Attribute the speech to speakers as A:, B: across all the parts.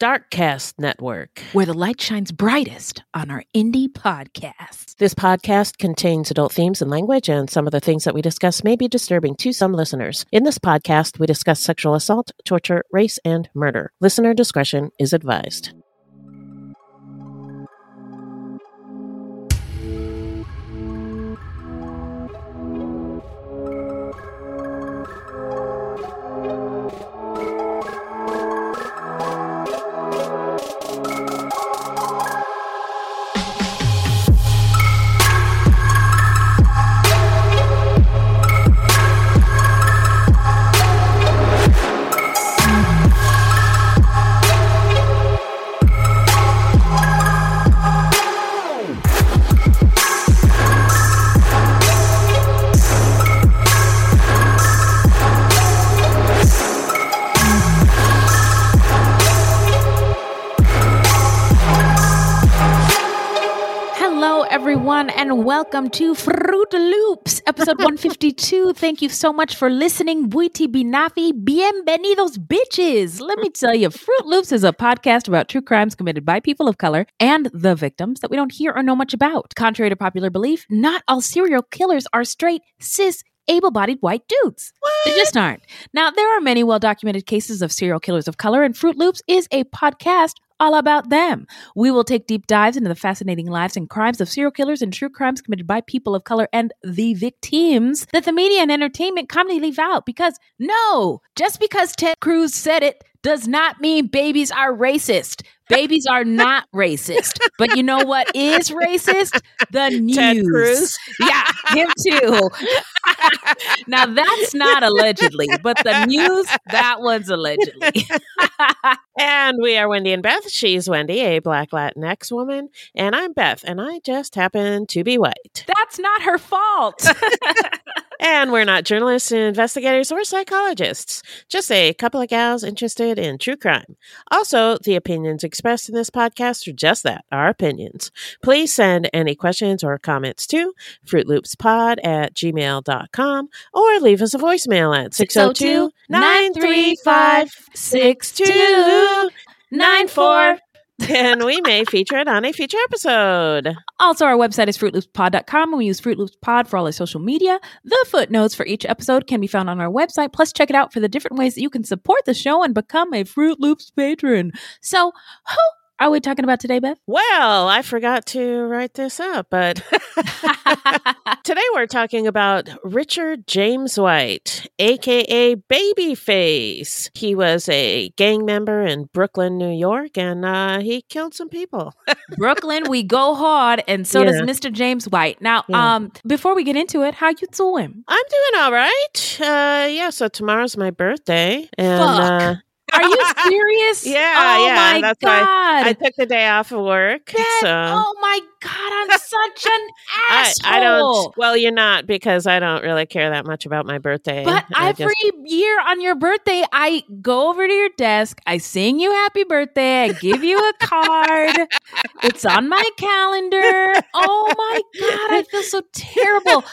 A: Darkcast Network.
B: where the light shines brightest on our indie podcast.
A: This podcast contains adult themes and language, and some of the things that we discuss may be disturbing to some listeners. In this podcast, we discuss sexual assault, torture, race, and murder. Listener discretion is advised.
B: Everyone, and welcome to Fruit Loops, episode 152. Thank you so much for listening. Buiti Binafi, bienvenidos, bitches. Let me tell you, Fruit Loops is a podcast about true crimes committed by people of color and the victims that we don't hear or know much about. Contrary to popular belief, not all serial killers are straight, cis, able bodied white dudes. They just aren't. Now, there are many well documented cases of serial killers of color, and Fruit Loops is a podcast all about them. We will take deep dives into the fascinating lives and crimes of serial killers and true crimes committed by people of color and the victims that the media and entertainment commonly leave out. Because, no, just because Ted Cruz said it does not mean babies are racist. Babies are not racist. But you know what is racist? The news. Yeah, him too. now that's not allegedly, but the news, that one's allegedly.
A: And we are Wendy and Beth. She's Wendy, a black Latinx woman, and I'm Beth, and I just happen to be white.
B: That's not her fault.
A: And we're not journalists, investigators, or psychologists, just a couple of gals interested in true crime. Also, the opinions expressed in this podcast are just that, our opinions. Please send any questions or comments to fruitloopspod at gmail.com or leave us a voicemail at 602 935 6294 and we may feature it on a future episode.
B: also, our website is fruitloopspod.com and we use Fruit Loops Pod for all our social media. The footnotes for each episode can be found on our website. Plus, check it out for the different ways that you can support the show and become a Fruit Loops patron. So, who are we talking about today, Beth?
A: Well, I forgot to write this up, but today we're talking about Richard Jameswhite, aka Babyface. He was a gang member in Brooklyn, New York, and uh, he killed some people.
B: Brooklyn, we go hard, and so does Mr. Jameswhite. Now,
A: Yeah.
B: um, before we get into it, how you doing?
A: I'm doing all right. Uh, yeah, so tomorrow's my birthday, and uh,
B: Are you serious?
A: Yeah,
B: oh
A: yeah,
B: my
A: that's why
B: god!
A: I took the day off of work. So
B: oh my god, I'm such an
A: I,
B: asshole.
A: I don't. Well, you're not because I don't really care that much about my birthday.
B: But
A: I
B: every
A: just-
B: year on your birthday, I go over to your desk, I sing you happy birthday, I give you a card. it's on my calendar. Oh my god, I feel so terrible.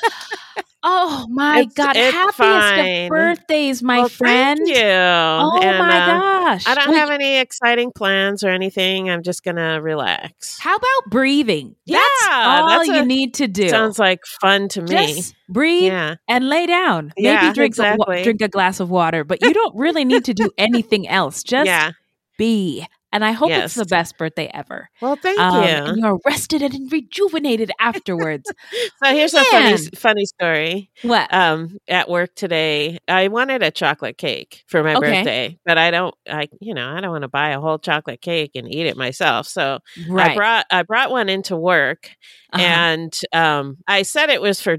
B: Oh my
A: It's-
B: god,
A: it's
B: happiest
A: fine.
B: of birthdays, my
A: Well,
B: friend.
A: Thank you.
B: Oh
A: And,
B: my gosh.
A: I don't
B: Well,
A: have any exciting plans or anything. I'm just gonna relax.
B: How about breathing? That's
A: Yeah,
B: all
A: that's
B: you
A: a-
B: need to do.
A: Sounds like fun to me.
B: Just breathe
A: yeah.
B: and lay down. Maybe
A: Yeah,
B: drink a, drink a glass of water, but you don't really need to do anything else. Just
A: yeah.
B: be. And I hope
A: Yes.
B: it's the best birthday ever.
A: Well, thank
B: Um,
A: you.
B: And you're rested and rejuvenated afterwards.
A: So here's a funny, funny story.
B: what?
A: Um, at work today, I wanted a chocolate cake for my
B: Okay.
A: birthday, but I don't. I, you know, I don't want to buy a whole chocolate cake and eat it myself. So I brought, I brought one into work,
B: Uh-huh.
A: and um, I said it was for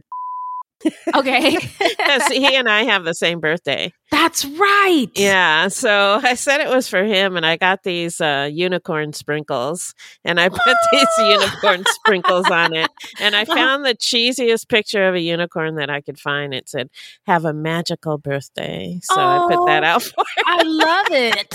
B: okay.
A: because he and I have the same birthday.
B: That's right.
A: Yeah, so I said it was for him, and I got these uh, unicorn sprinkles, and I put these unicorn sprinkles on it, and I found the cheesiest picture of a unicorn that I could find. It said, "Have a magical birthday," so I put that
B: Oh.
A: out for. Him.
B: I love it.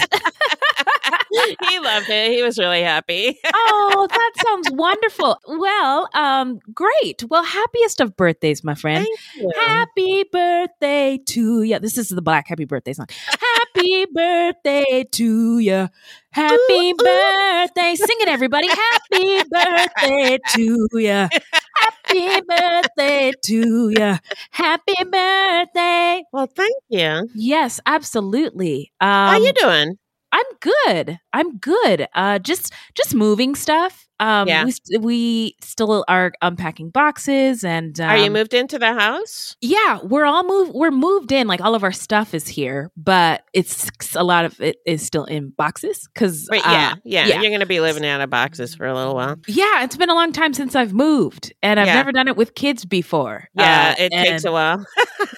A: he loved it. He was really happy.
B: oh, that sounds wonderful. Well, um, great. Well, happiest of birthdays, my friend.
A: Thank you.
B: Happy birthday to you. Yeah. This is the Black Happy Birthday song. Happy birthday to you. Happy
A: Ooh, ooh.
B: birthday. Sing it, everybody. Happy birthday to you. Happy birthday to you. Happy birthday.
A: Well, thank you.
B: Yes, absolutely. Um,
A: How you doing?
B: I'm good. I'm good. Uh, just just moving stuff. Um,
A: Yeah.
B: we, st- we still are unpacking boxes and um,
A: Are you moved into the house?
B: yeah, we're all moved. We're moved in. Like all of our stuff is here, but it's a lot of it is still in boxes because
A: Right. Yeah, yeah.
B: yeah.
A: You're going to be living out of boxes for a little while.
B: yeah, it's been a long time since I've moved, and I've
A: Yeah.
B: never done it with kids before.
A: Yeah,
B: Uh,
A: it takes a while.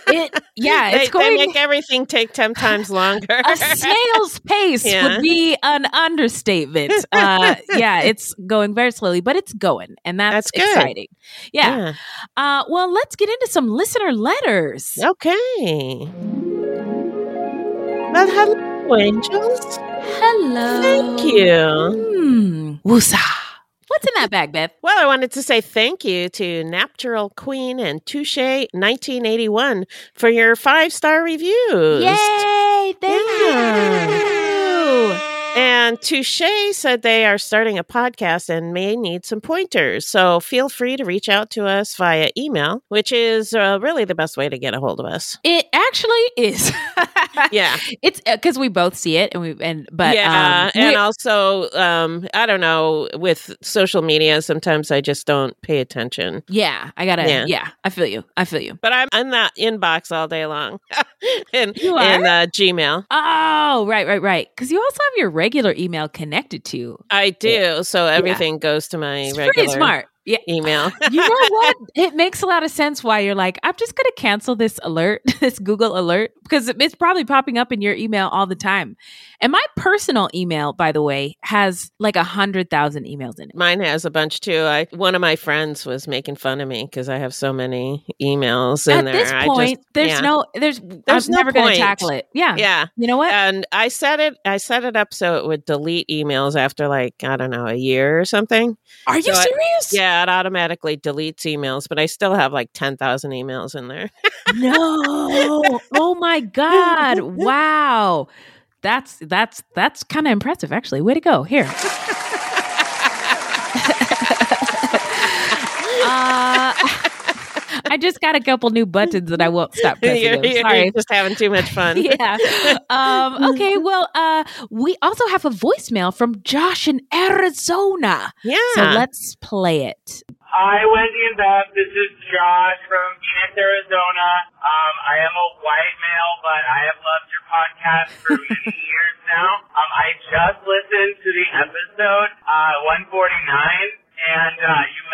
B: it. Yeah,
A: they,
B: it's going.
A: they make everything take 10 times longer.
B: a snail's pace
A: Yeah.
B: would be an understatement. Uh, yeah, it's going very slowly, but it's going, and that's,
A: That's good.
B: exciting. Yeah. Uh, well, let's get into some listener letters.
A: Okay. Well, hello, angels.
B: Hello.
A: Thank you.
B: Hmm. Woosah. What's in that bag, Beth?
A: Well, I wanted to say thank you to Natural Queen and Touche 1981 for your five star reviews.
B: Yay! Thank
A: Yeah.
B: you.
A: And Touche said they are starting a podcast and may need some pointers. So feel free to reach out to us via email, which is uh, really the best way to get a hold of us.
B: It actually is.
A: Yeah.
B: it's because we both see it, and we and but
A: yeah.
B: um,
A: and also, um, I don't know, with social media, sometimes I just don't pay attention.
B: yeah, I gotta.
A: Yeah.
B: Yeah. I feel you. I feel you.
A: But I'm in that inbox all day long in,
B: You
A: in
B: are?
A: uh, Gmail.
B: Oh, right, right, right. Because you also have your regular email connected to.
A: I do. So everything goes to my
B: It's
A: regular
B: pretty smart. Yeah.
A: email.
B: You know what? It makes a lot of sense why you're like, I'm just going to cancel this alert, this Google alert, because it's probably popping up in your email all the time. And my personal email, by the way, has like a hundred thousand emails in it.
A: Mine has a bunch too. I one of my friends was making fun of me because I have so many emails in
B: At
A: there.
B: this
A: I
B: point,
A: just-
B: there's
A: yeah.
B: no, there's,
A: There's
B: I'm
A: no
B: never going to tackle it. Yeah.
A: yeah.
B: You know what?
A: And I set it. I set it up so it would delete emails after like I don't know a year or something.
B: Are you
A: so I-
B: serious?
A: Yeah, it automatically deletes emails, but I still have like ten thousand emails in there.
B: No. oh my God. Wow. That's that's that's kind of impressive actually. Way to go. Here. uh, I just got a couple new buttons that I won't stop pressing.
A: you're, you're-
B: Sorry.
A: you're just having too much fun.
B: yeah. Um, okay. Well, uh, we also have a voicemail from Josh in Arizona.
A: yeah.
B: So let's play it.
C: Hi, Wendy and Beth. This is Josh from Phoenix, Arizona. Um, I am a white male, but I have loved your podcast for many years now. Um, I just listened to the episode uh, 149, and uh, you mentioned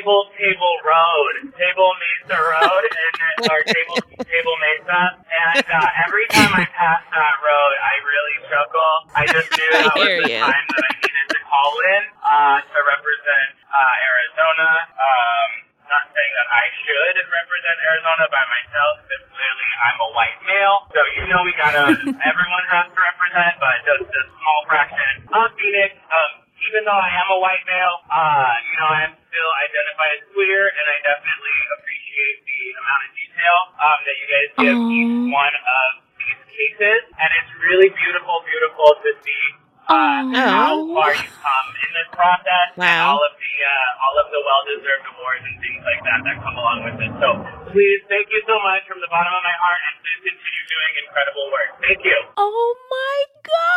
C: Table Table Road, Table Mesa Road, and or Table Table Mesa. And uh, every time I pass that road, I really chuckle. I just knew that was the
A: ya.
C: time that I needed to call in uh, to represent uh, Arizona. Um, not saying that I should represent Arizona by myself, because clearly I'm a white male. So you know we gotta, everyone has to represent, but just a small fraction of Phoenix. Um, even though I am a white male, uh, you know, I am still identify as queer, and I definitely appreciate the amount of detail um, that you guys give each
B: Aw.
C: one of these cases. And it's really beautiful, beautiful to see uh,
B: Aw.
C: how far you've come in this process and
A: Wow.
C: all of the uh, all of the well-deserved awards and things like that that come along with it. So please, thank you so much from the bottom of my heart, and please continue doing incredible work. Thank you.
B: Oh my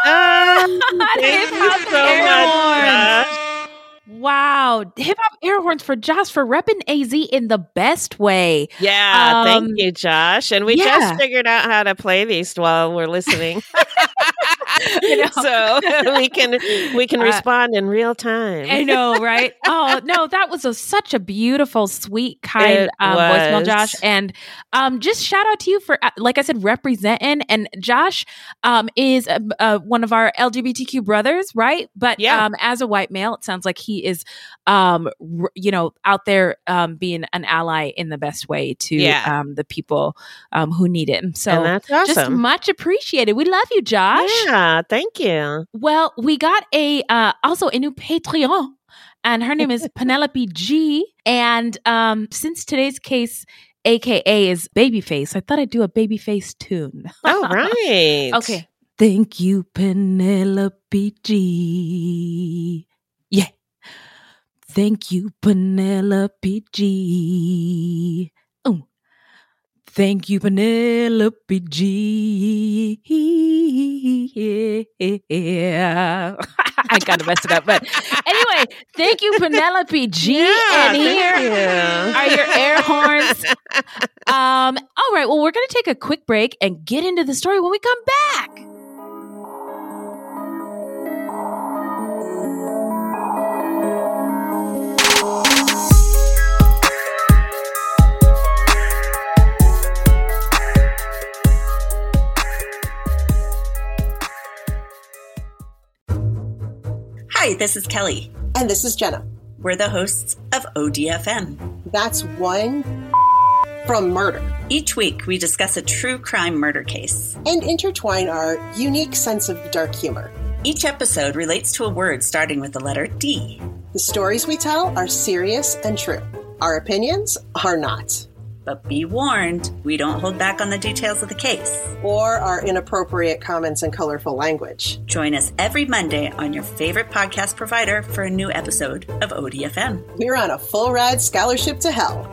A: Ah,
B: God.
A: thank
B: Hip
A: you
B: hop
A: so
B: air
A: much,
B: horns. Wow. Hip hop air horns for Josh for repping AZ in the best way.
A: Yeah,
B: Um,
A: thank you, Josh. And we
B: yeah.
A: just figured out how to play these while we're listening,
B: You know?
A: so we can we can
B: Uh,
A: respond in real time.
B: I know, right? Oh no, that was a, such a beautiful, sweet, kind um, voicemail, Josh. And um, just shout out to you for, uh, like I said, representing. And Josh um, is uh, uh, one of our LGBTQ brothers, right? But
A: Yeah.
B: um, as a white male, it sounds like he is, um, r- you know, out there um, being an ally in the best way to
A: Yeah.
B: um, the people um, who need him. So
A: and that's
B: just
A: awesome.
B: much appreciated. We love you, Josh.
A: Yeah. Thank you.
B: Well, we got a uh, also a new Patreon, and her name is Penelope G. And um, since today's case, AKA is Babyface, I thought I'd do a Babyface tune.
A: All right.
B: Okay. Thank you, Penelope G. Yeah. Thank you, Penelope G. Thank you, Penelope G. Yeah. I kind of messed it up, but anyway, thank you, Penelope G.
A: Yeah,
B: and here
A: you.
B: are your air horns. Um, all right, well, we're going to take a quick break and get into the story when we come back.
D: Hi, this is Kelly.
E: And this is Jenna.
D: We're the hosts of ODFM.
E: That's one from murder
D: Each week, we discuss a true crime murder case.
E: and intertwine our unique sense of dark humor.
D: Each episode relates to a word starting with the letter D.
E: The stories we tell are serious and true. Our opinions are not,
D: But be warned, we don't hold back on the details of the case.
E: or our inappropriate comments and colorful language.
D: Join us every Monday on your favorite podcast provider for a new episode of ODFM.
E: We're on a full ride scholarship to hell.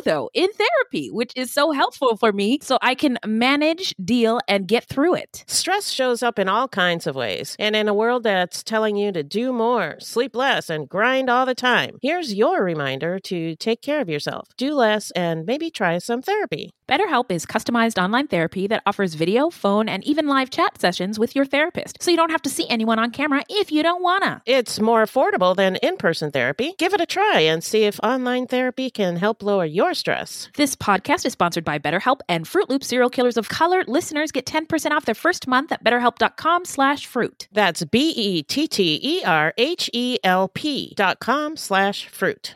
B: though in therapy, which is so helpful for me, so I can manage, deal, and get through it.
A: Stress shows up in all kinds of ways. And in a world that's telling you to do more, sleep less, and grind all the time, here's your reminder to take care of yourself, do less, and maybe try some therapy.
B: BetterHelp is customized online therapy that offers video, phone, and even live chat sessions with your therapist, so you don't have to see anyone on camera if you don't wanna.
A: It's more affordable than in person therapy. Give it a try and see if online therapy can help lower your stress.
B: This podcast is sponsored by BetterHelp and Fruit Loop Serial Killers of Color. Listeners get 10% off their first month at betterhelp.com slash fruit.
A: That's B E T T E R H E L P dot com slash fruit.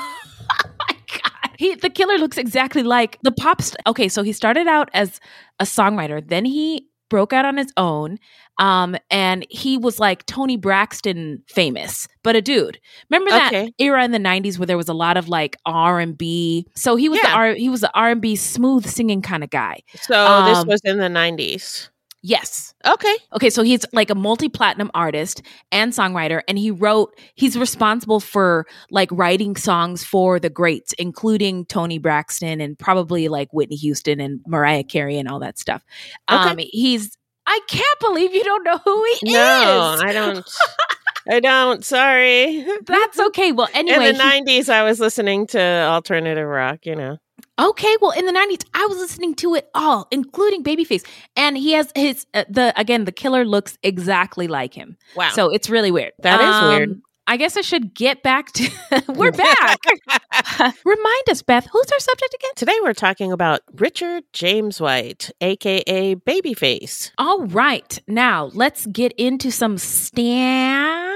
B: He the killer looks exactly like the pop st- Okay, so he started out as a songwriter, then he broke out on his own. Um and he was like Toni Braxton famous, but a dude. Remember that
A: Okay.
B: era in the 90s where there was a lot of like R&B. So he was the
A: Yeah.
B: R he was the R&B smooth singing kind of guy.
A: So this
B: Um,
A: was in the 90s.
B: Yes.
A: Okay.
B: Okay, so he's like a multi-platinum artist and songwriter and he wrote he's responsible for like writing songs for the greats including Toni Braxton and probably like Whitney Houston and Mariah Carey and all that stuff.
A: Okay.
B: Um he's I can't believe you don't know who he
A: No,
B: is.
A: No, I don't. I don't. Sorry.
B: That's okay. Well, anyway,
A: In the
B: he-
A: '90s, I was listening to alternative rock. You know.
B: Okay, well, in the '90s, I was listening to it all, including Babyface, and he has his uh, the again the killer looks exactly like him.
A: Wow.
B: So it's really weird.
A: That is weird.
B: Um, I guess I should get back to. We're back. Remind us, Beth. Who's our subject again?
A: Today we're talking about Richard Jameswhite, aka Babyface.
B: All right, now let's get into some stance.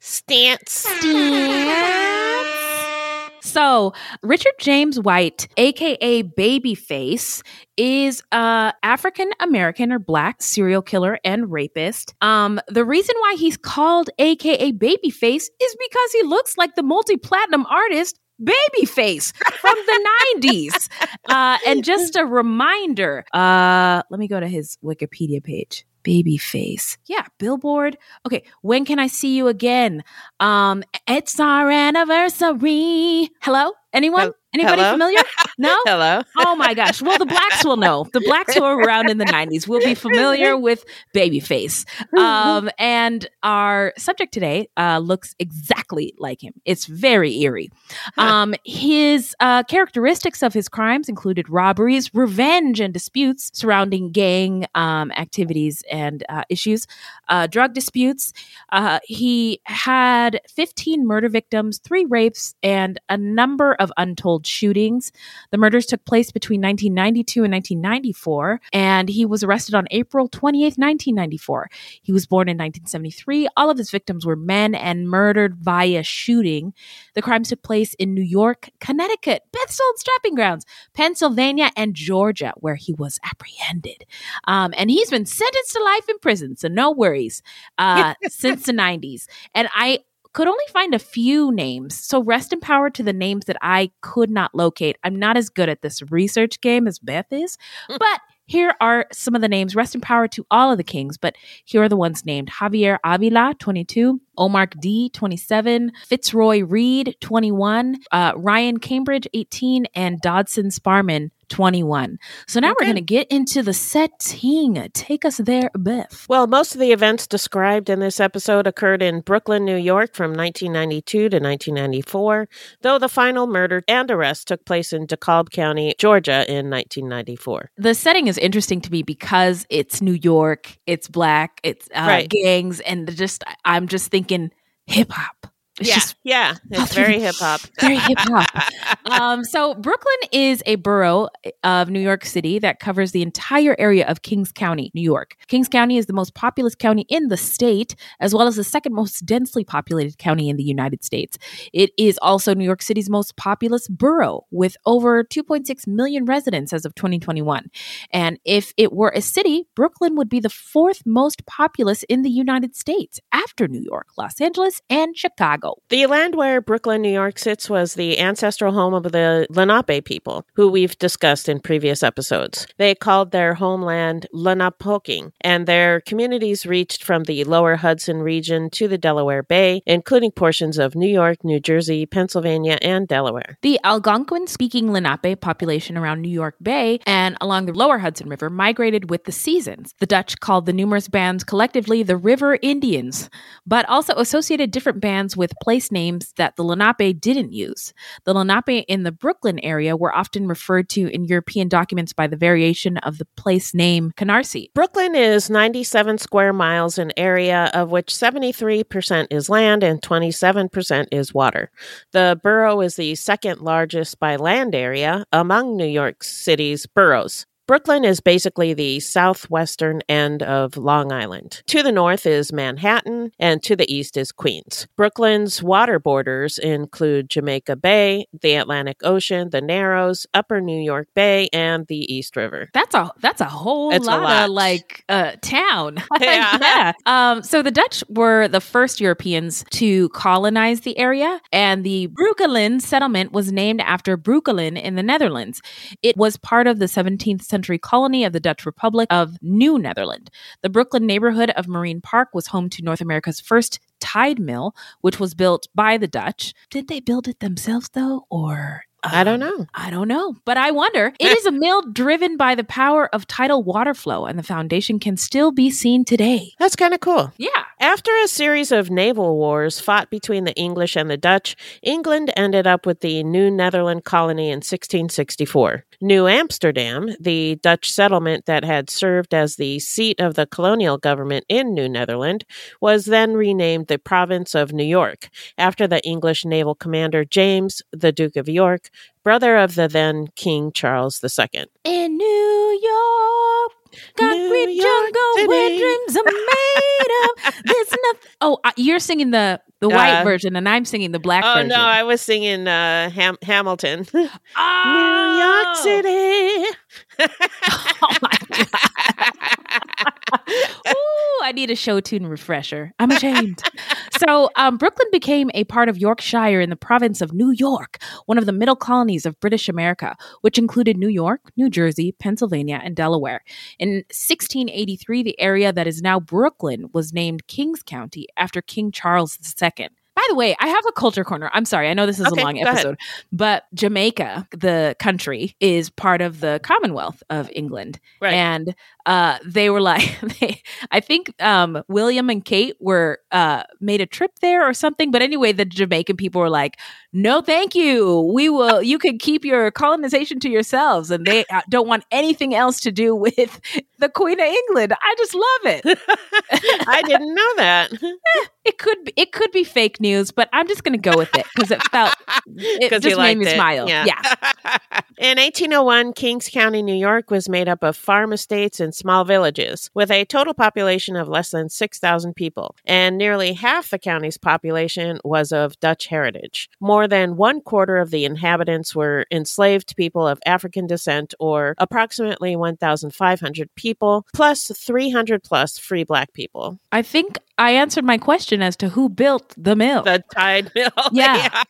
A: Stance.
B: Stats. So, Richard Jameswhite, aka Babyface, is a African American or black serial killer and rapist. Um, the reason why he's called aka Babyface is because he looks like the multi-platinum artist Babyface from the 90s. Uh, and just a reminder, uh, let me go to his Wikipedia page. Babyface. Yeah, Billboard. Okay, when can I see you again? Um, it's our anniversary. Hello? Anyone?
A: Hel-
B: Anybody
A: hello?
B: familiar? No?
A: Hello.
B: Oh my gosh. Well, the blacks will know. The blacks who were around in the 90s will be familiar with Babyface. Um, and our subject today uh, looks exactly like him. It's very eerie. Um, his uh, characteristics of his crimes included robberies, revenge, and disputes surrounding gang um, activities and uh, issues, uh, drug disputes. Uh, he had 15 murder victims, three rapes, and a number of untold shootings. The murders took place between 1992 and 1994, and he was arrested on April 28th, 1994. He was born in 1973. All of his victims were men and murdered via shooting. The crimes took place in New York, Connecticut, Beth's old strapping grounds, Pennsylvania, and Georgia, where he was apprehended. Um, and he's been sentenced to life in prison, so no worries, uh, since the 90s. And I could only find a few names. So rest in power to the names that I could not locate. I'm not as good at this research game as Beth is, but here are some of the names. Rest in power to all of the kings, but here are the ones named Javier Avila, 22, Omar D, 27, Fitzroy Reed, 21, uh, Ryan Cambridge, 18, and Dodson Sparman, 21. So now we're going to get into the setting. Take us there, Beth.
A: Well, most of the events described in this episode occurred in Brooklyn, New York from 1992 to 1994, though the final murder and arrest took place in DeKalb County, Georgia in 1994.
B: the setting is interesting to me because it's New York, it's black, it's uh,
A: Right.
B: gangs, and just I'm just thinking hip hop. It's
A: yeah,
B: just
A: yeah, it's very hip hop.
B: very hip hop. um, so Brooklyn is a borough of New York City that covers the entire area of Kings County, New York. Kings County is the most populous county in the state, as well as the second most densely populated county in the United States. It is also New York City's most populous borough, with over 2.6 million residents as of 2021. And if it were a city, Brooklyn would be the fourth most populous in the United States after New York, Los Angeles, and Chicago.
A: The land where Brooklyn, New York sits was the ancestral home of the Lenape people, who we've discussed in previous episodes. They called their homeland Lenapehoking, and their communities reached from the lower Hudson region to the Delaware Bay, including portions of New York, New Jersey, Pennsylvania, and Delaware.
B: The Algonquin speaking Lenape population around New York Bay and along the lower Hudson River migrated with the seasons. The Dutch called the numerous bands collectively the River Indians, but also associated different bands with place names that the Lenape didn't use. The Lenape in the Brooklyn area were often referred to in European documents by the variation of the place name Canarsie.
A: Brooklyn is 97 square miles in area, of which 73% is land and 27% is water. The borough is the second largest by land area among New York City's boroughs. Brooklyn is basically the southwestern end of Long Island. To the north is Manhattan, and to the east is Queens. Brooklyn's water borders include Jamaica Bay, the Atlantic Ocean, the Narrows, Upper New York Bay, and the East River.
B: That's a that's a whole
A: It's a
B: lot,
A: lot.
B: of like uh town.
A: Yeah.
B: yeah. Um so the Dutch were the first Europeans to colonize the area and the Brooklyn settlement was named after Brooklyn in the Netherlands. It was part of the 17th century colony of the Dutch Republic of New Netherland. The Brooklyn neighborhood of Marine Park was home to North America's first tide mill, which was built by the Dutch. Did they build it themselves though or
A: I don't
B: Um,
A: know.
B: I don't know, but I wonder. It is a mill driven by the power of tidal water flow, and the foundation can still be seen today.
A: That's kind of cool.
B: Yeah.
A: After a series of naval wars fought between the English and the Dutch, England ended up with the New Netherland colony in 1664. New Amsterdam, the Dutch settlement that had served as the seat of the colonial government in New Netherland, was then renamed the province of New York after the English naval commander James, the Duke of York, brother of the then King Charles II.
B: In New York, concrete
A: New York
B: jungle where dreams are made of. There's nothing. Oh, uh, you're singing the the white
A: Uh,
B: version, and I'm singing the black version.
A: Oh
B: version.
A: no, I was singing uh, Ham- Hamilton. New
B: Oh!
A: York City.
B: Oh my god. Ooh, I need a show tune refresher. I'm ashamed. so, um, Brooklyn became a part of Yorkshire in the province of New York, one of the middle colonies of British America, which included New York, New Jersey, Pennsylvania, and Delaware. In 1683, the area that is now Brooklyn was named Kings County after King Charles II. By the way, I have a culture corner. I'm sorry. I know this is
A: Okay,
B: a long
A: go ahead.
B: episode, but Jamaica, the country, is part of the Commonwealth of England.
A: Right.
B: And uh, they were like, they, I think um, William and Kate were uh, made a trip there or something. But anyway, the Jamaican people were like, "No, thank you. We will. You can keep your colonization to yourselves, and they uh, don't want anything else to do with the Queen of England." I just love it.
A: I didn't know that.
B: It could be, it could be fake news, but I'm just going to go with it because it felt it just made me
A: it.
B: smile.
A: Yeah.
B: yeah.
A: In 1801, Kings County, New York was made up of farm estates and small villages, with a total population of less than 6,000 people, and nearly half the county's population was of Dutch heritage. More than one quarter of the inhabitants were enslaved people of African descent, or approximately 1,500 people, plus 300 plus free black people.
B: I think I answered my question as to who built the mill.
A: The Tide Mill.
B: Yeah.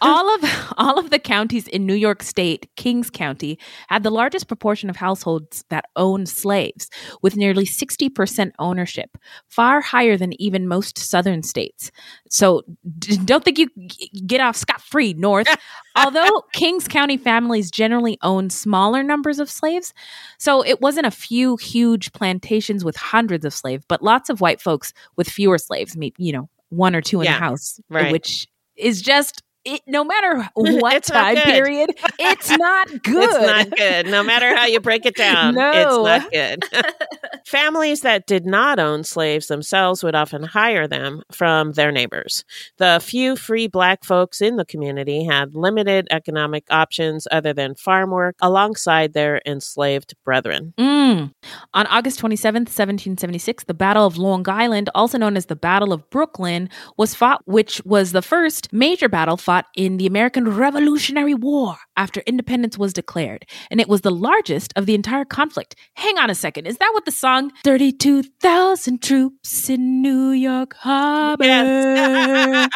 B: all of all of the counties in New York State, Kings County, had the largest proportion of households that owned slaves, with nearly 60% ownership, far higher than even most southern states. So d- don't think you g- get off scot free, North. Although Kings County families generally owned smaller numbers of slaves, so it wasn't a few huge plantations with hundreds of slaves, but lots of white folks with fewer slaves, maybe, you know, one or two in
A: Yeah,
B: the house,
A: right.
B: which is just it, no matter what time period, it's not good.
A: It's not good. No matter how you break it down,
B: No.
A: it's not good. Families that did not own slaves themselves would often hire them from their neighbors. The few free black folks in the community had limited economic options other than farm work alongside their enslaved brethren.
B: Mm. On August 27th, 1776, the Battle of Long Island, also known as the Battle of Brooklyn, was fought, which was the first major battle fought in the American Revolutionary War after independence was declared. And it was the largest of the entire conflict. Hang on a second. Is that what the song 32,000 troops in New York Harbor?
A: Yes.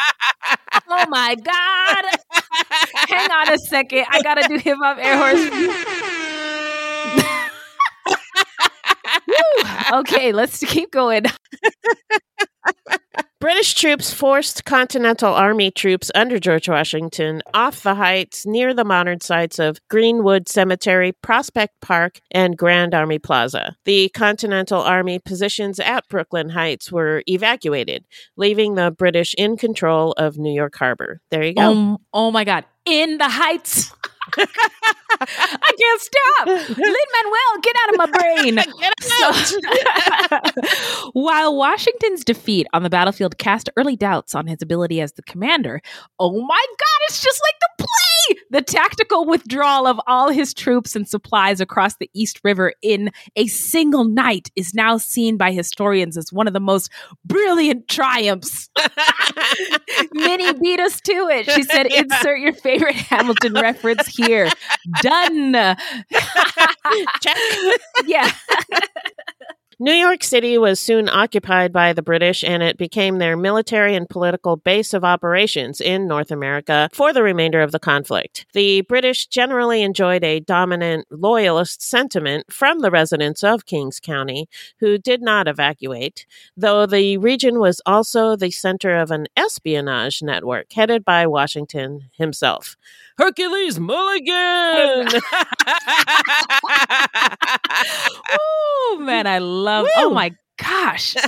B: oh my God. Hang on a second. I got to do hip hop air horse. Okay, let's keep going.
A: British troops forced Continental Army troops under George Washington off the heights near the modern sites of Greenwood Cemetery, Prospect Park, and Grand Army Plaza. The Continental Army positions at Brooklyn Heights were evacuated, leaving the British in control of New York Harbor. There you go.
B: Oh, oh my God. In the heights. I can't stop. Lin Manuel, get out of my brain. So- while Washington's defeat on the battlefield cast early doubts on his ability as the commander, oh my God, it's just like the play! The tactical withdrawal of all his troops and supplies across the East River in a single night is now seen by historians as one of the most brilliant triumphs. Minnie beat us to it. She said, insert your favorite Hamilton reference here. Done.
A: Check.
B: yeah.
A: New York City was soon occupied by the British and it became their military and political base of operations in North America for the remainder of the conflict. The British generally enjoyed a dominant loyalist sentiment from the residents of Kings County who did not evacuate, though the region was also the center of an espionage network headed by Washington himself. Hercules Mulligan!
B: oh man, I love. Oh
A: Woo.
B: my gosh.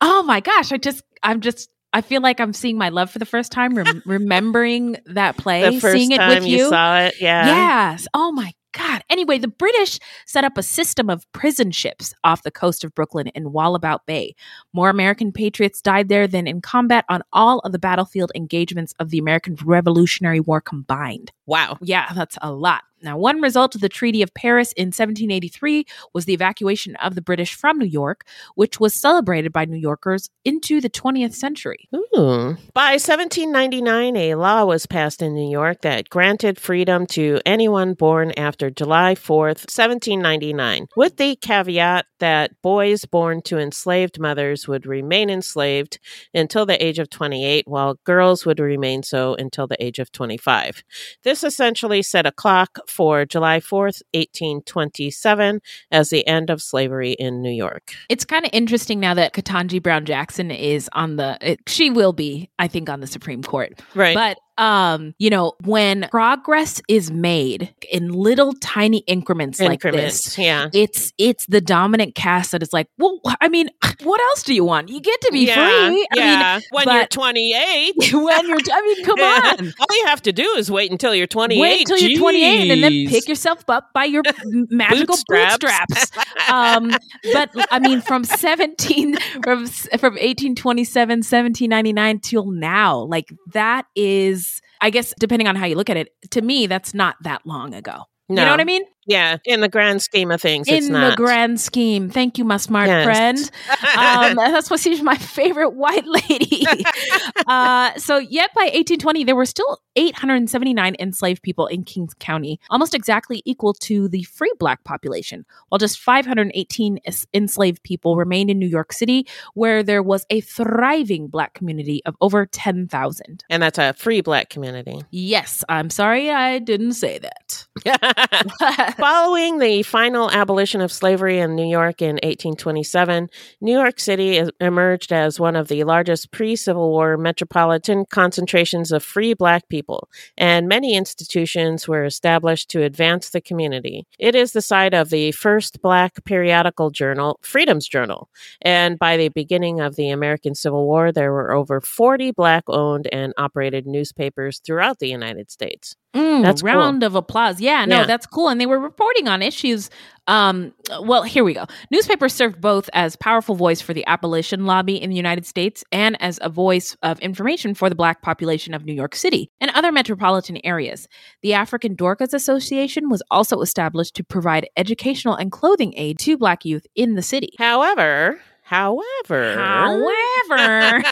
B: Oh my gosh. I just. I'm just. I feel like I'm seeing my love for the first time, rem- remembering that play, seeing it with you.
A: saw it, yeah.
B: Yes. Oh my God. Anyway, the British set up a system of prison ships off the coast of Brooklyn in Wallabout Bay. More American patriots died there than in combat on all of the battlefield engagements of the American Revolutionary War combined.
A: Wow.
B: Yeah, that's a lot. Now, one result of the Treaty of Paris in 1783 was the evacuation of the British from New York, which was celebrated by New Yorkers into the 20th century.
A: Ooh. By 1799, a law was passed in New York that granted freedom to anyone born after July 4th, 1799, with the caveat that boys born to enslaved mothers would remain enslaved until the age of 28, while girls would remain so until the age of 25. This essentially set a clock for July 4th, 1827, as the end of slavery in New York.
B: It's kind of interesting now that Ketanji Brown Jackson is on the, it, she will be, I think, on the Supreme Court.
A: Right.
B: But um, you know, when progress is made in little tiny increments, like
A: Increments,
B: this,
A: yeah.
B: it's it's the dominant caste that is like, well, I mean, what else do you want? You get to be
A: yeah,
B: free. I
A: yeah. when you're 28,
B: when you're, I mean, come on.
A: All you have to do is wait until you're 28.
B: Wait until you're 28 and then pick yourself up by your magical
A: Bootstraps.
B: bootstraps. um, but I mean, from 17, from, from 1827, 1799 till now, like that is, I guess, depending on how you look at it, to me, that's not that long ago.
A: No.
B: You know what I mean?
A: Yeah, in the grand scheme of things, it's
B: In the grand scheme. Thank you, my smart
A: Yes.
B: friend. Um, that's what she's my favorite white lady. uh, so, yet by 1820, there were still 879 enslaved people in Kings County, almost exactly equal to the free black population, while just 518 es- enslaved people remained in New York City, where there was a thriving black community of over 10,000.
A: and that's a free black community.
B: Yes, I'm sorry I didn't say that.
A: Following the final abolition of slavery in New York in 1827, New York City emerged as one of the largest pre Civil War metropolitan concentrations of free black people, and many institutions were established to advance the community. It is the site of the first black periodical journal, Freedom's Journal, and by the beginning of the American Civil War, there were over 40 black owned and operated newspapers throughout the United States.
B: Mm,
A: That's cool.
B: round of applause. Yeah, no,
A: Yeah.
B: that's cool. And they were reporting on issues. Um, well, here we go. Newspapers served both as powerful voice for the abolition lobby in the United States and as a voice of information for the black population of New York City and other metropolitan areas. The African Dorcas Association was also established to provide educational and clothing aid to black youth in the city.
A: However, however,
B: However,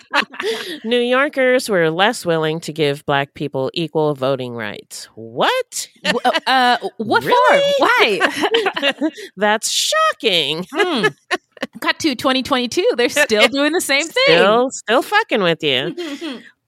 A: New Yorkers were less willing to give black people equal voting rights. What?
B: w- uh, what
A: Really?
B: for? Why?
A: That's shocking.
B: Hmm. Cut to 2022. They're still doing the same thing.
A: Still, still fucking with you.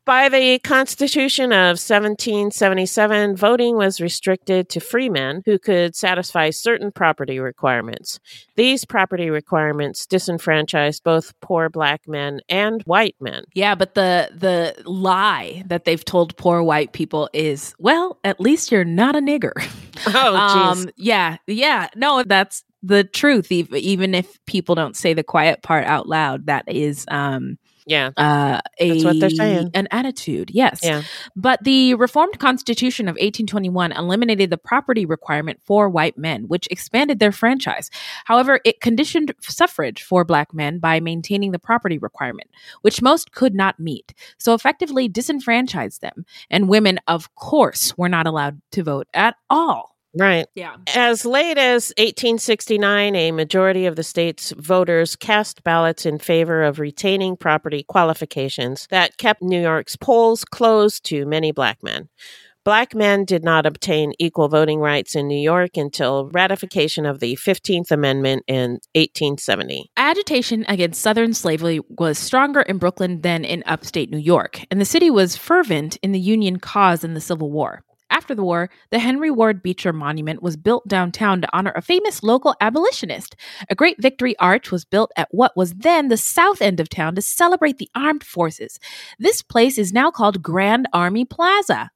A: By the Constitution of 1777, voting was restricted to freemen who could satisfy certain property requirements. These property requirements disenfranchised both poor black men and white men.
B: yeah, but the the lie that they've told poor white people is, well, at least you're not a nigger.
A: Oh, jeez.
B: um, yeah, yeah. No, that's the truth. Even if people don't say the quiet part out loud, that is um
A: yeah.
B: uh a
A: That's what they're saying.
B: an attitude. Yes.
A: Yeah.
B: But the Reformed Constitution of 1821 eliminated the property requirement for white men, which expanded their franchise. However, it conditioned suffrage for black men by maintaining the property requirement, which most could not meet, so effectively disenfranchised them. And women, of course, were not allowed to vote at all.
A: Right.
B: Yeah.
A: As late as 1869, a majority of the state's voters cast ballots in favor of retaining property qualifications that kept New York's polls closed to many black men. Black men did not obtain equal voting rights in New York until ratification of the 15th Amendment in 1870.
B: Agitation against Southern slavery was stronger in Brooklyn than in upstate New York, and the city was fervent in the Union cause in the Civil War. After the war, the Henry Ward Beecher Monument was built downtown to honor a famous local abolitionist. A great victory arch was built at what was then the south end of town to celebrate the armed forces. This place is now called Grand Army Plaza.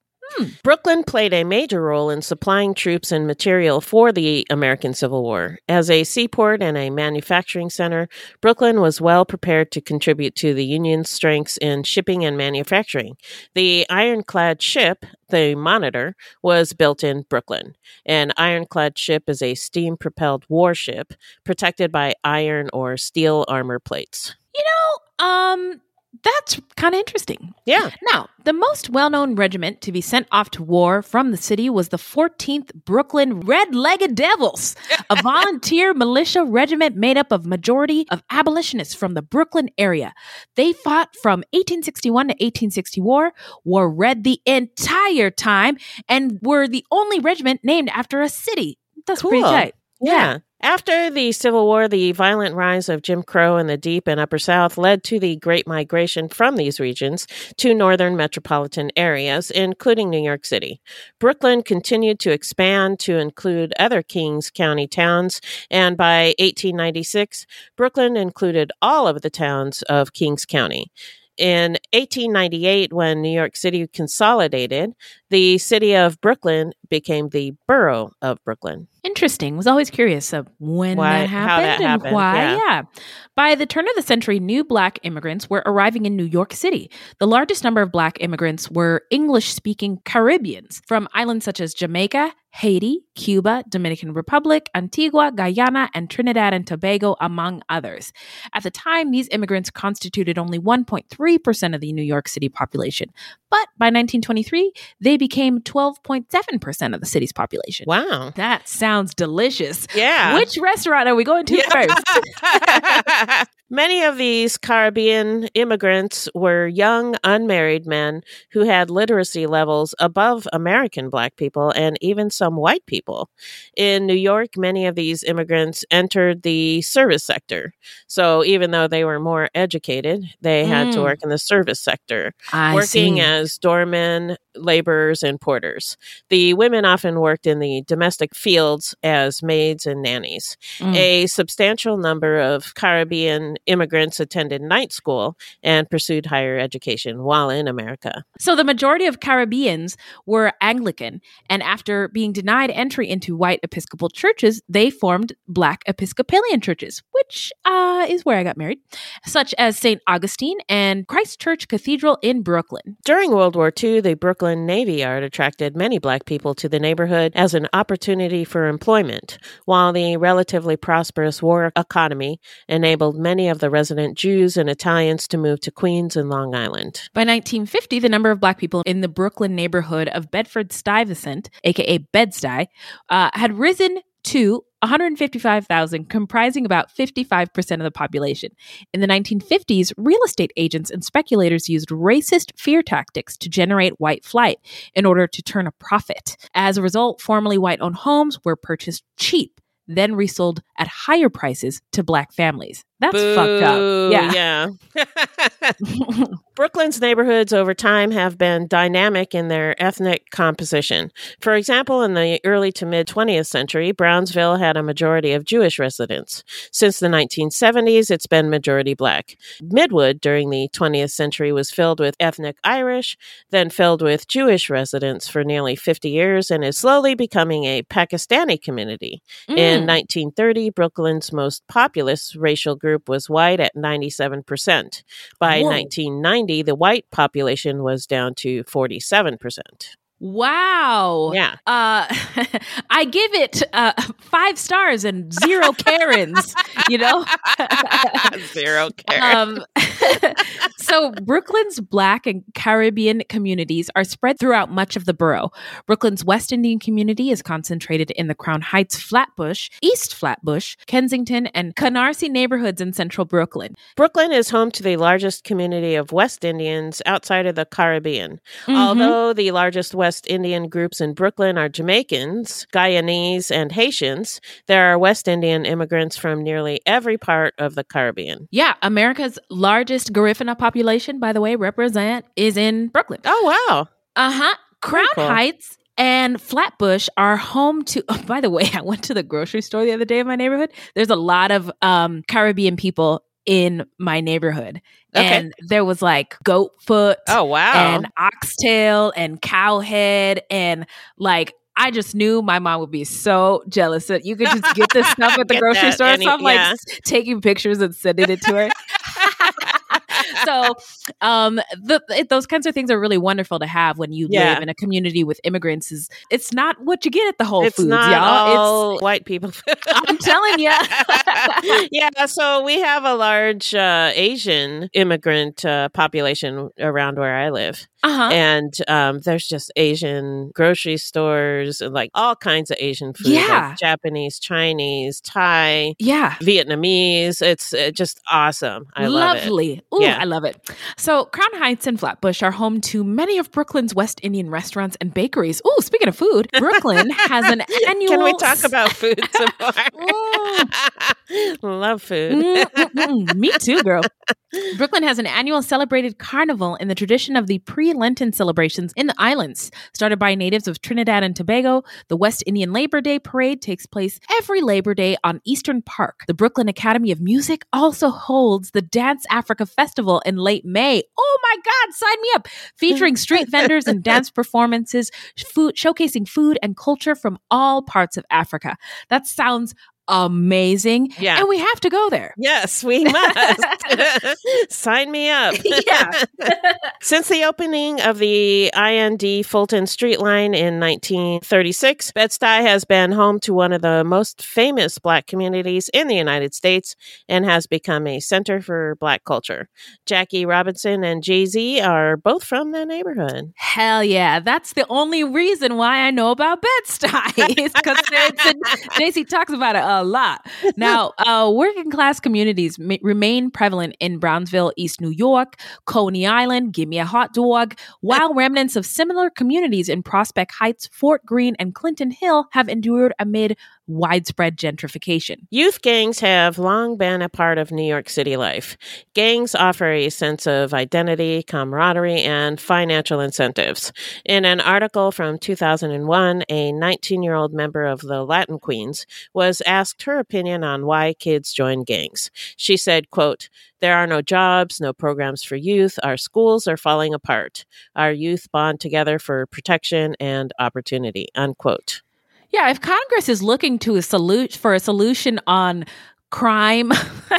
A: Brooklyn played a major role in supplying troops and material for the American Civil War. As a seaport and a manufacturing center, Brooklyn was well prepared to contribute to the Union's strengths in shipping and manufacturing. The ironclad ship, the Monitor, was built in Brooklyn. An ironclad ship is a steam propelled warship protected by iron or steel armor plates.
B: You know, um, that's kind of interesting.
A: Yeah.
B: Now, the most well known regiment to be sent off to war from the city was the 14th Brooklyn Red Legged Devils, a volunteer militia regiment made up of majority of abolitionists from the Brooklyn area. They fought from 1861 to 1864, wore red the entire time, and were the only regiment named after a city. That's pretty
A: Cool.
B: tight.
A: Yeah. After the Civil War, the violent rise of Jim Crow in the Deep and Upper South led to the Great Migration from these regions to northern metropolitan areas, including New York City. Brooklyn continued to expand to include other Kings County towns, and by 1896, Brooklyn included all of the towns of Kings County. In 1898, when New York City consolidated, the city of Brooklyn became the borough of Brooklyn.
B: Interesting. Was always curious of when
A: Why-
B: that happened
A: that
B: and
A: happened,
B: why.
A: yeah.
B: Yeah. By the turn of the century, new black immigrants were arriving in New York City. The largest number of black immigrants were English speaking Caribbeans from islands such as Jamaica, Haiti, Cuba, Dominican Republic, Antigua, Guyana, and Trinidad and Tobago, among others. At the time, these immigrants constituted only 1.3% of the New York City population. But by 1923, they became 12.7% of the city's population.
A: Wow.
B: That sounds delicious.
A: Yeah.
B: Which restaurant are we going to first?
A: Many of these Caribbean immigrants were young, unmarried men who had literacy levels above American black people and even some white people. In New York, many of these immigrants entered the service sector. So even though they were more educated, they had to
B: Mm.
A: work in the service sector,
B: I
A: working
B: see.
A: as doormen, laborers, and porters. The women often worked in the domestic fields as maids and nannies.
B: Mm.
A: A substantial number of Caribbean immigrants attended night school and pursued higher education while in America.
B: So the majority of Caribbeans were Anglican, and after being denied entry into white Episcopal churches, they formed Black Episcopalian churches, which uh, is where I got married, such as St. Augustine and Christ Church Cathedral in Brooklyn.
A: During World War II, the Brooklyn Navy Yard attracted many black people to the neighborhood as an opportunity for employment, while the relatively prosperous war economy enabled many of the resident Jews and Italians to move to Queens and Long Island.
B: By 1950, the number of black people in the Brooklyn neighborhood of Bedford Stuyvesant, aka Bed-Stuy, uh, had risen to 155,000, comprising about 55% of the population. In the 1950s, real estate agents and speculators used racist fear tactics to generate white flight in order to turn a profit. As a result, formerly white owned homes were purchased cheap, then resold at higher prices to black families. That's fucked up. Yeah.
A: yeah. Brooklyn's neighborhoods over time have been dynamic in their ethnic composition. For example, in the early to mid 20th century, Brownsville had a majority of Jewish residents. Since the 1970s, it's been majority black. Midwood during the 20th century was filled with ethnic Irish, then filled with Jewish residents for nearly 50 years, and is slowly becoming a Pakistani community. In
B: Mm.
A: 1930, Brooklyn's most populous racial group was white at 97%. By
B: Whoa.
A: 1990, the white population was down to 47%.
B: Wow.
A: Yeah.
B: Uh, I give it uh, five stars and zero Karens, you know?
A: Zero care.
B: um, so Brooklyn's Black and Caribbean communities are spread throughout much of the borough. Brooklyn's West Indian community is concentrated in the Crown Heights, Flatbush, East Flatbush, Kensington, and Canarsie neighborhoods in central Brooklyn.
A: Brooklyn is home to the largest community of West Indians outside of the Caribbean.
B: Mhm.
A: Although the largest West Indian groups in Brooklyn are Jamaicans, Guyanese, and Haitians, there are West Indian immigrants from nearly every part of the Caribbean.
B: Yeah, America's largest Garifuna population, by the way, represent is in Brooklyn.
A: Oh, wow.
B: Uh huh. Crown
A: cool.
B: Heights and Flatbush are home to. Oh, by the way, I went to the grocery store the other day in my neighborhood. There's a lot of um, Caribbean people in my neighborhood,
A: Okay.
B: and there was like goat foot
A: Oh, wow.
B: and oxtail and cow head and like. I just knew my mom would be so jealous that you could just get this stuff at the grocery store.
A: any-
B: so I'm like
A: yeah.
B: s- taking pictures and sending it to her. So um the, it, those kinds of things are really wonderful to have when you
A: Yeah.
B: live in a community with immigrants is it's not what you get at the whole
A: it's
B: foods
A: not
B: y'all
A: all white people.
B: i'm telling you
A: yeah, so we have a large uh, Asian immigrant uh, population around where I live.
B: uh-huh
A: And um, there's just Asian grocery stores, and like all kinds of Asian food, like
B: Yeah.
A: Japanese, Chinese, Thai,
B: yeah
A: Vietnamese. It's uh, just awesome. I love it.
B: Lovely. Ooh,
A: Yeah.
B: I love it. So, Crown Heights and Flatbush are home to many of Brooklyn's West Indian restaurants and bakeries. Ooh, speaking of food, Brooklyn has an annual.
A: Can we talk about food some
B: Mm.
A: more? Love food.
B: Mm, mm, mm. Me too, girl. Brooklyn has an annual celebrated carnival in the tradition of the pre Lenten celebrations in the islands. Started by natives of Trinidad and Tobago, the West Indian Labor Day Parade takes place every Labor Day on Eastern Park. The Brooklyn Academy of Music also holds the Dance Africa Festival in late May. Oh my God, sign me up! Featuring street vendors and dance performances, food, showcasing food and culture from all parts of Africa. That sounds amazing.
A: Yeah.
B: And we have to go there.
A: Yes, we must. Sign me up.
B: Yeah.
A: Since the opening of the IND Fulton Street Line in 1936, Bed-Stuy has been home to one of the most famous Black communities in the United States and has become a center for Black culture. Jackie Robinson and Jay-Z are both from the neighborhood.
B: Hell yeah. That's the only reason why I know about Bed-Stuy is because Jay-Z talks about it a lot. Now, uh, working class communities ma- remain prevalent in Brownsville, East New York, Coney Island, Give Me a Hot Dog, while remnants of similar communities in Prospect Heights, Fort Greene, and Clinton Hill have endured amid widespread gentrification.
A: Youth gangs have long been a part of New York City life. Gangs offer a sense of identity, camaraderie, and financial incentives. In an article from 2001, a 19 year old member of the Latin Queens was asked her opinion on why kids join gangs. She said, quote, there are no jobs, no programs for youth. Our schools are falling apart. Our youth bond together for protection and opportunity. Unquote.
B: Yeah, if Congress is looking to a solution for a solution on crime,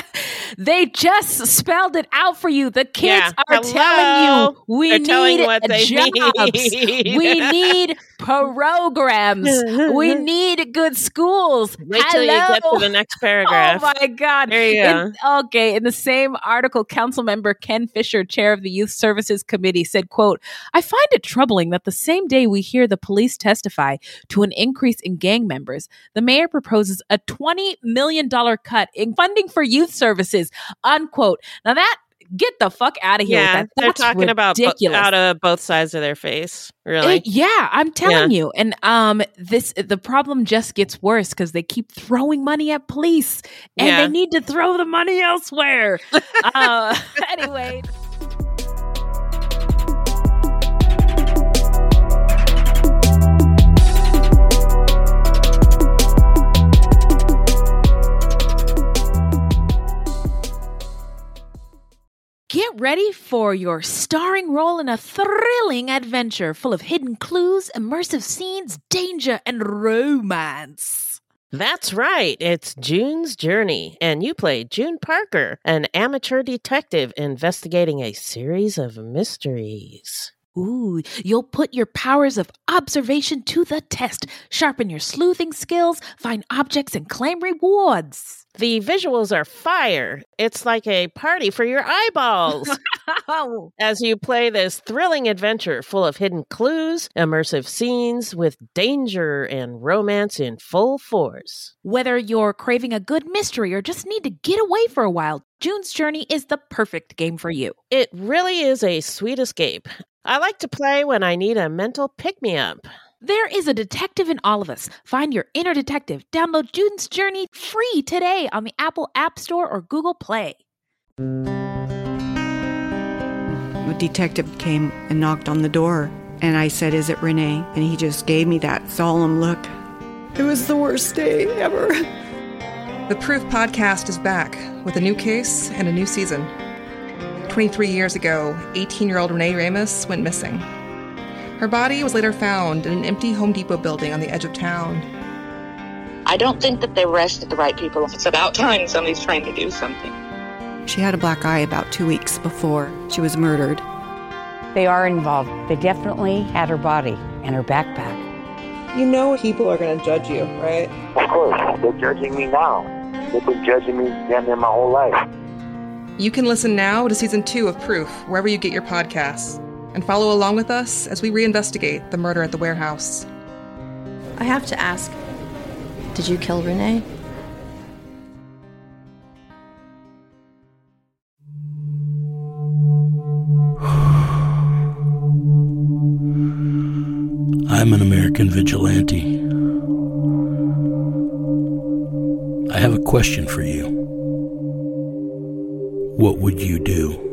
B: they just spelled it out for you. The kids
A: Yeah.
B: are
A: Hello?
B: telling you we
A: They're telling
B: need
A: what they
B: jobs.
A: need.
B: we need programs. we need good schools.
A: Wait till you get to
B: Hello?
A: the next oh paragraph.
B: Oh my God.
A: There you
B: In- okay. In the same article, council member Ken Fisher, chair of the Youth Services Committee, said, quote, I find it troubling that the same day we hear the police testify to an increase in gang members, the mayor proposes a $20 million cut in funding for youth services, unquote. Now that get the fuck out of here
A: yeah,
B: with that.
A: they're talking about bo- out of both sides of their face. Really?
B: It- yeah, I'm telling you. And um this the problem just gets worse because they keep throwing money at police and
A: Yeah.
B: they need to throw the money elsewhere. uh anyway. Get ready for your starring role in a thrilling adventure full of hidden clues, immersive scenes, danger, and romance.
A: That's right. It's June's Journey, and you play June Parker, an amateur detective investigating a series of mysteries.
B: Ooh, you'll put your powers of observation to the test, sharpen your sleuthing skills, find objects, and claim rewards.
A: The visuals are fire. It's like a party for your eyeballs as you play this thrilling adventure full of hidden clues, immersive scenes with danger and romance in full force.
B: Whether you're craving a good mystery or just need to get away for a while, June's Journey is the perfect game for you.
A: It really is a sweet escape. I like to play when I need a mental pick me up.
B: There is a detective in all of us. Find your inner detective. Download June's Journey free today on the Apple App Store or Google Play.
F: A detective came and knocked on the door, and I said, Is it Renee? And he just gave me that solemn look. It was the worst day ever.
G: The Proof podcast is back with a new case and a new season. 23 years ago, 18 year old Renee Ramos went missing. Her body was later found in an empty Home Depot building on the edge of town.
H: I don't think that they arrested the right people. It's about time somebody's trying to do something.
F: She had a black eye about two weeks before she was murdered.
I: They are involved. They definitely had her body and her backpack.
G: You know people are going to judge you, right?
J: Of course. They're judging me now. They've been judging me damn near my whole life.
G: You can listen now to season two of Proof, wherever you get your podcasts, and follow along with us as we reinvestigate the murder at the warehouse.
K: I have to ask Did you kill Renee?
L: I'm an American vigilante. I have a question for you. What would you do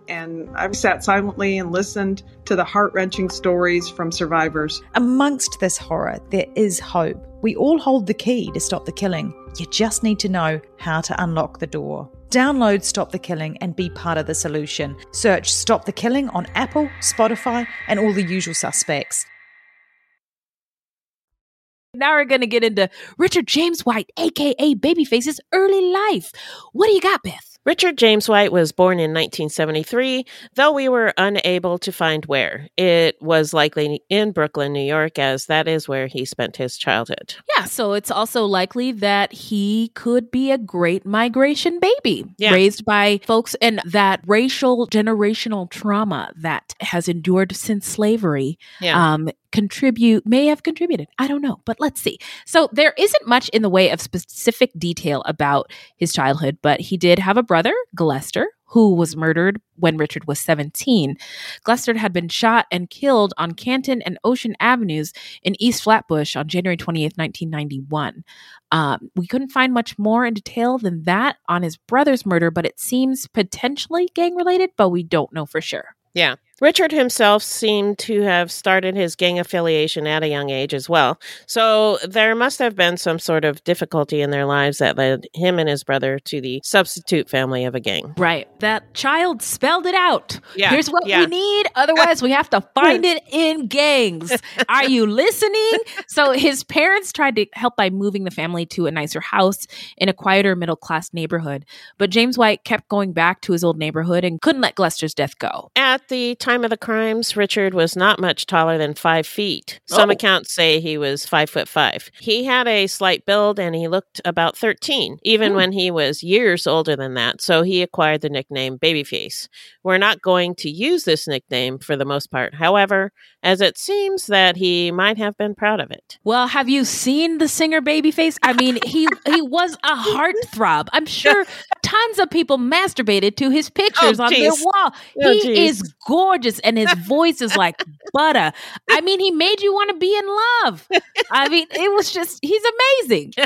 M: and I've sat silently and listened to the heart wrenching stories from survivors.
N: Amongst this horror, there is hope. We all hold the key to stop the killing. You just need to know how to unlock the door. Download Stop the Killing and be part of the solution. Search Stop the Killing on Apple, Spotify, and all the usual suspects.
B: Now we're going to get into Richard Jameswhite, aka Babyface's early life. What do you got, Beth?
A: Richard James White was born in 1973, though we were unable to find where. It was likely in Brooklyn, New York, as that is where he spent his childhood.
B: Yeah, so it's also likely that he could be a great migration baby
A: Yeah.
B: raised by folks and that racial generational trauma that has endured since slavery
A: Yeah.
B: um, contribute may have contributed. I don't know, but let's see. So there isn't much in the way of specific detail about his childhood, but he did have a brother, Glester, who was murdered when Richard was 17. Glester had been shot and killed on Canton and Ocean Avenues in East Flatbush on January 28th, 1991. Um, we couldn't find much more in detail than that on his brother's murder, but it seems potentially gang related, but we don't know for sure.
A: Yeah. Richard himself seemed to have started his gang affiliation at a young age as well. So there must have been some sort of difficulty in their lives that led him and his brother to the substitute family of a gang.
B: Right. That child spelled it out.
A: Yeah,
B: Here's what
A: yeah.
B: we need. Otherwise, we have to find it in gangs. Are you listening? So his parents tried to help by moving the family to a nicer house in a quieter middle class neighborhood. But Jameswhite kept going back to his old neighborhood and couldn't let Glester's death go.
A: At the time time of the crimes, Richard was not much taller than five feet. Some
B: Oh.
A: accounts say he was five foot five. He had a slight build and he looked about 13, even
B: Hmm.
A: when he was years older than that. So he acquired the nickname Babyface. We're not going to use this nickname for the most part, however, as it seems that he might have been proud of it.
B: Well, have you seen the singer Babyface? I mean, he he was a heartthrob. I'm sure tons of people masturbated to his pictures
A: Oh,
B: on their wall.
A: Oh,
B: he
A: jeez.
B: is gorgeous and his voice is like butter. I mean, he made you want to be in love. I mean, it was just he's amazing.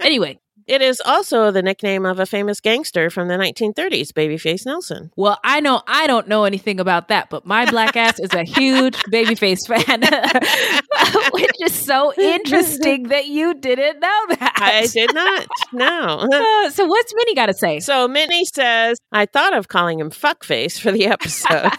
B: Anyway,
A: It is also the nickname of a famous gangster from the 1930s, Babyface Nelson.
B: well, I know I don't know anything about that, but my black ass is a huge Babyface fan, which is so interesting that you didn't know that.
A: I did not. No.
B: Uh, so what's Minnie got to say?
A: So Minnie says, I thought of calling him fuckface for the episode,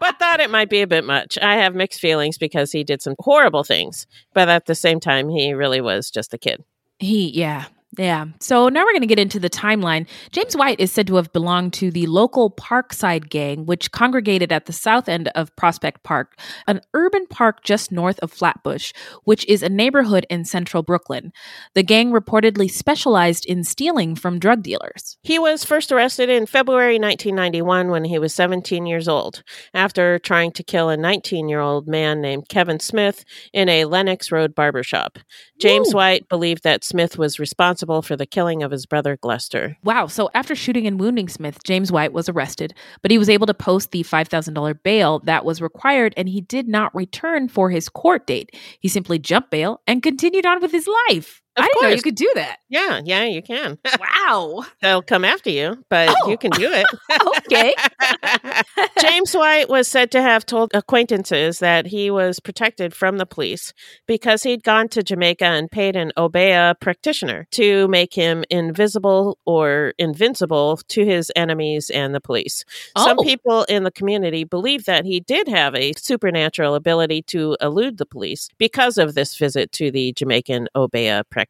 A: but thought it might be a bit much. I have mixed feelings because he did some horrible things, but at the same time, he really was just a kid.
B: He, yeah. Yeah. So now we're going to get into the timeline. Jameswhite is said to have belonged to the local Parkside gang, which congregated at the south end of Prospect Park, an urban park just north of Flatbush, which is a neighborhood in central Brooklyn. The gang reportedly specialized in stealing from drug dealers.
A: He was first arrested in February 1991 when he was 17 years old, after trying to kill a 19 year old man named Kevin Smith in a Lenox Road barbershop. James
B: Ooh.
A: White believed that Smith was responsible for the killing of his brother Glester.
B: Wow. So after shooting and wounding Smith, Jameswhite was arrested, but he was able to post the $5,000 bail that was required, and he did not return for his court date. He simply jumped bail and continued on with his life.
A: Of
B: I didn't know you could do that.
A: Yeah, yeah, you can.
B: Wow.
A: They'll come after you, but
B: Oh.
A: you can do it.
B: okay.
A: Jameswhite was said to have told acquaintances that he was protected from the police because he'd gone to Jamaica and paid an Obeah practitioner to make him invisible or invincible to his enemies and the police. Some
B: Oh.
A: people in the community believe that he did have a supernatural ability to elude the police because of this visit to the Jamaican Obeah practitioner.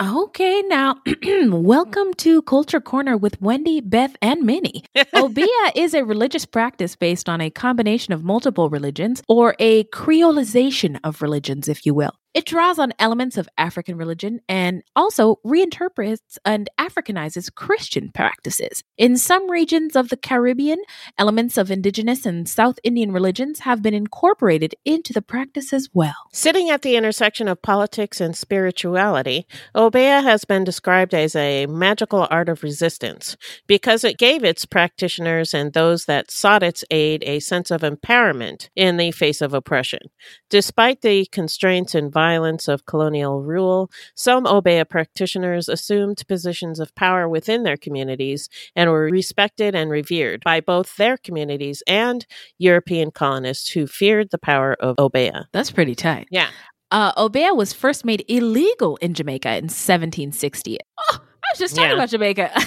B: Okay, now welcome to Culture Corner with Wendy, Beth, and Minnie. Obeah is a religious practice based on a combination of multiple religions, or a creolization of religions, if you will. It draws on elements of African religion and also reinterprets and Africanizes Christian practices. In some regions of the Caribbean, elements of indigenous and South Indian religions have been incorporated into the practice as well.
A: Sitting at the intersection of politics and spirituality, Obeah has been described as a magical art of resistance because it gave its practitioners and those that sought its aid a sense of empowerment in the face of oppression. Despite the constraints and violence of colonial rule, some Obeah practitioners assumed positions of power within their communities and were respected and revered by both their communities and European colonists who feared the power of Obeah.
B: That's pretty tight.
A: Yeah.
B: Uh, Obeah was first made illegal in Jamaica in 1760. Oh, I was just talking
A: Yeah.
B: about Jamaica.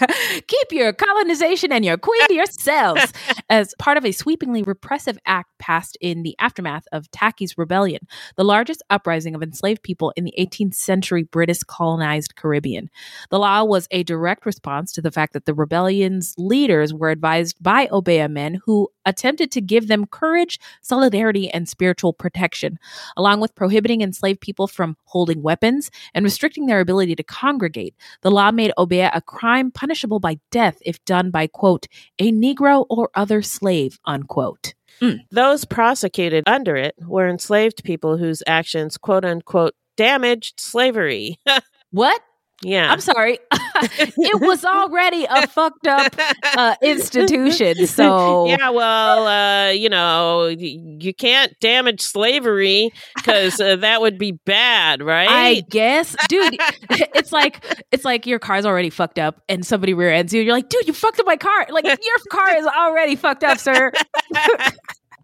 B: Keep your colonization and your queen to yourselves as part of a sweepingly repressive act passed in the aftermath of Tacky's Rebellion, the largest uprising of enslaved people in the 18th century British colonized Caribbean. The law was a direct response to the fact that the rebellion's leaders were advised by Obeah men who attempted to give them courage, solidarity, and spiritual protection, along with prohibiting enslaved people from holding weapons and restricting their ability to congregate. The law made Obeah a crime punishable by death if done by, quote, a Negro or other slave, unquote. Mm.
A: Those prosecuted under it were enslaved people whose actions, quote unquote, damaged slavery.
B: What?
A: Yeah.
B: I'm sorry. it was already a fucked up uh, institution. So
A: yeah, well, uh, you know, you can't damage slavery because uh, that would be bad, right?
B: I guess, dude, it's like it's like your car's already fucked up, and somebody rear ends you. You're like, dude, you fucked up my car. Like your car is already fucked up, sir.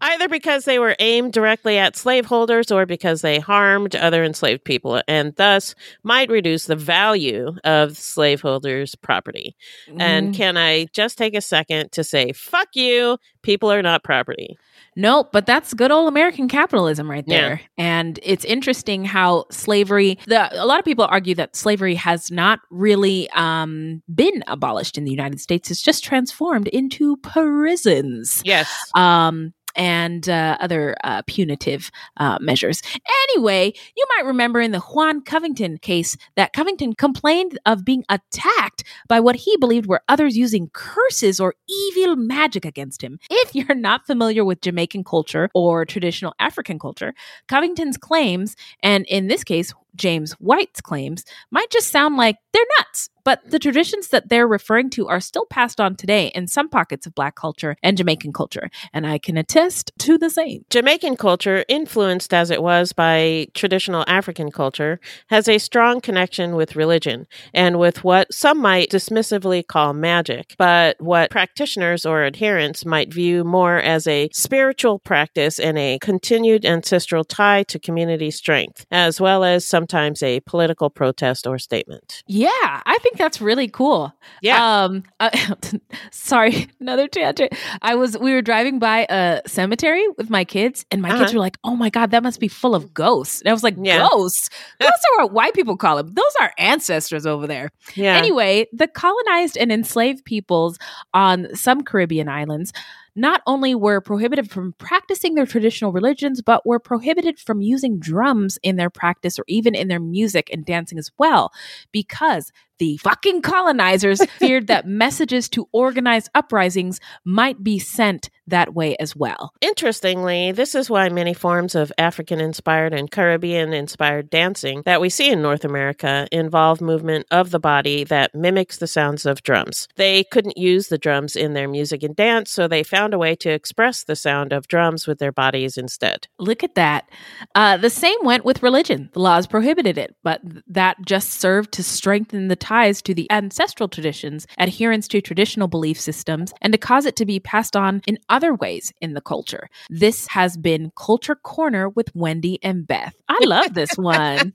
A: Either because they were aimed directly at slaveholders or because they harmed other enslaved people and thus might reduce the value of slaveholders' property. And
B: Mm.
A: can I just take a second to say, fuck you, people are not property.
B: Nope, but that's good old American capitalism right
A: Yeah.
B: there. And it's interesting how slavery, the, a lot of people argue that slavery has not really um, been abolished in the United States. It's just transformed into prisons.
A: Yes.
B: Um, and uh, other uh, punitive uh, measures. Anyway, you might remember in the Juan Covington case that Covington complained of being attacked by what he believed were others using curses or evil magic against him. If you're not familiar with Jamaican culture or traditional African culture, Covington's claims, and in this case, Jameswhite's claims, might just sound like they're nuts. But the traditions that they're referring to are still passed on today in some pockets of Black culture and Jamaican culture. And I can attest to the same.
A: Jamaican culture, influenced as it was by traditional African culture, has a strong connection with religion and with what some might dismissively call magic, but what practitioners or adherents might view more as a spiritual practice and a continued ancestral tie to community strength, as well as sometimes a political protest or statement.
B: Yeah, I think that's really cool.
A: Yeah.
B: Um, uh, sorry, another tangent. I was we were driving by a cemetery with my kids, and my kids
A: Uh-huh.
B: were like, "Oh my god, that must be full of ghosts." And I was like,
A: Yeah.
B: "Ghosts? Ghosts are what white people call them. Those are ancestors over there."
A: Yeah.
B: Anyway, the colonized and enslaved peoples on some Caribbean islands not only were prohibited from practicing their traditional religions, but were prohibited from using drums in their practice or even in their music and dancing as well, because the fucking colonizers feared that messages to organize uprisings might be sent that way as well.
A: Interestingly, this is why many forms of African inspired and Caribbean inspired dancing that we see in North America involve movement of the body that mimics the sounds of drums. They couldn't use the drums in their music and dance, so they found a way to express the sound of drums with their bodies instead.
B: Look at that. Uh, the same went with religion. The laws prohibited it, but that just served to strengthen the ties to the ancestral traditions, adherence to traditional belief systems, and to cause it to be passed on in other ways in the culture. This has been Culture Corner with Wendy and Beth. I love this one.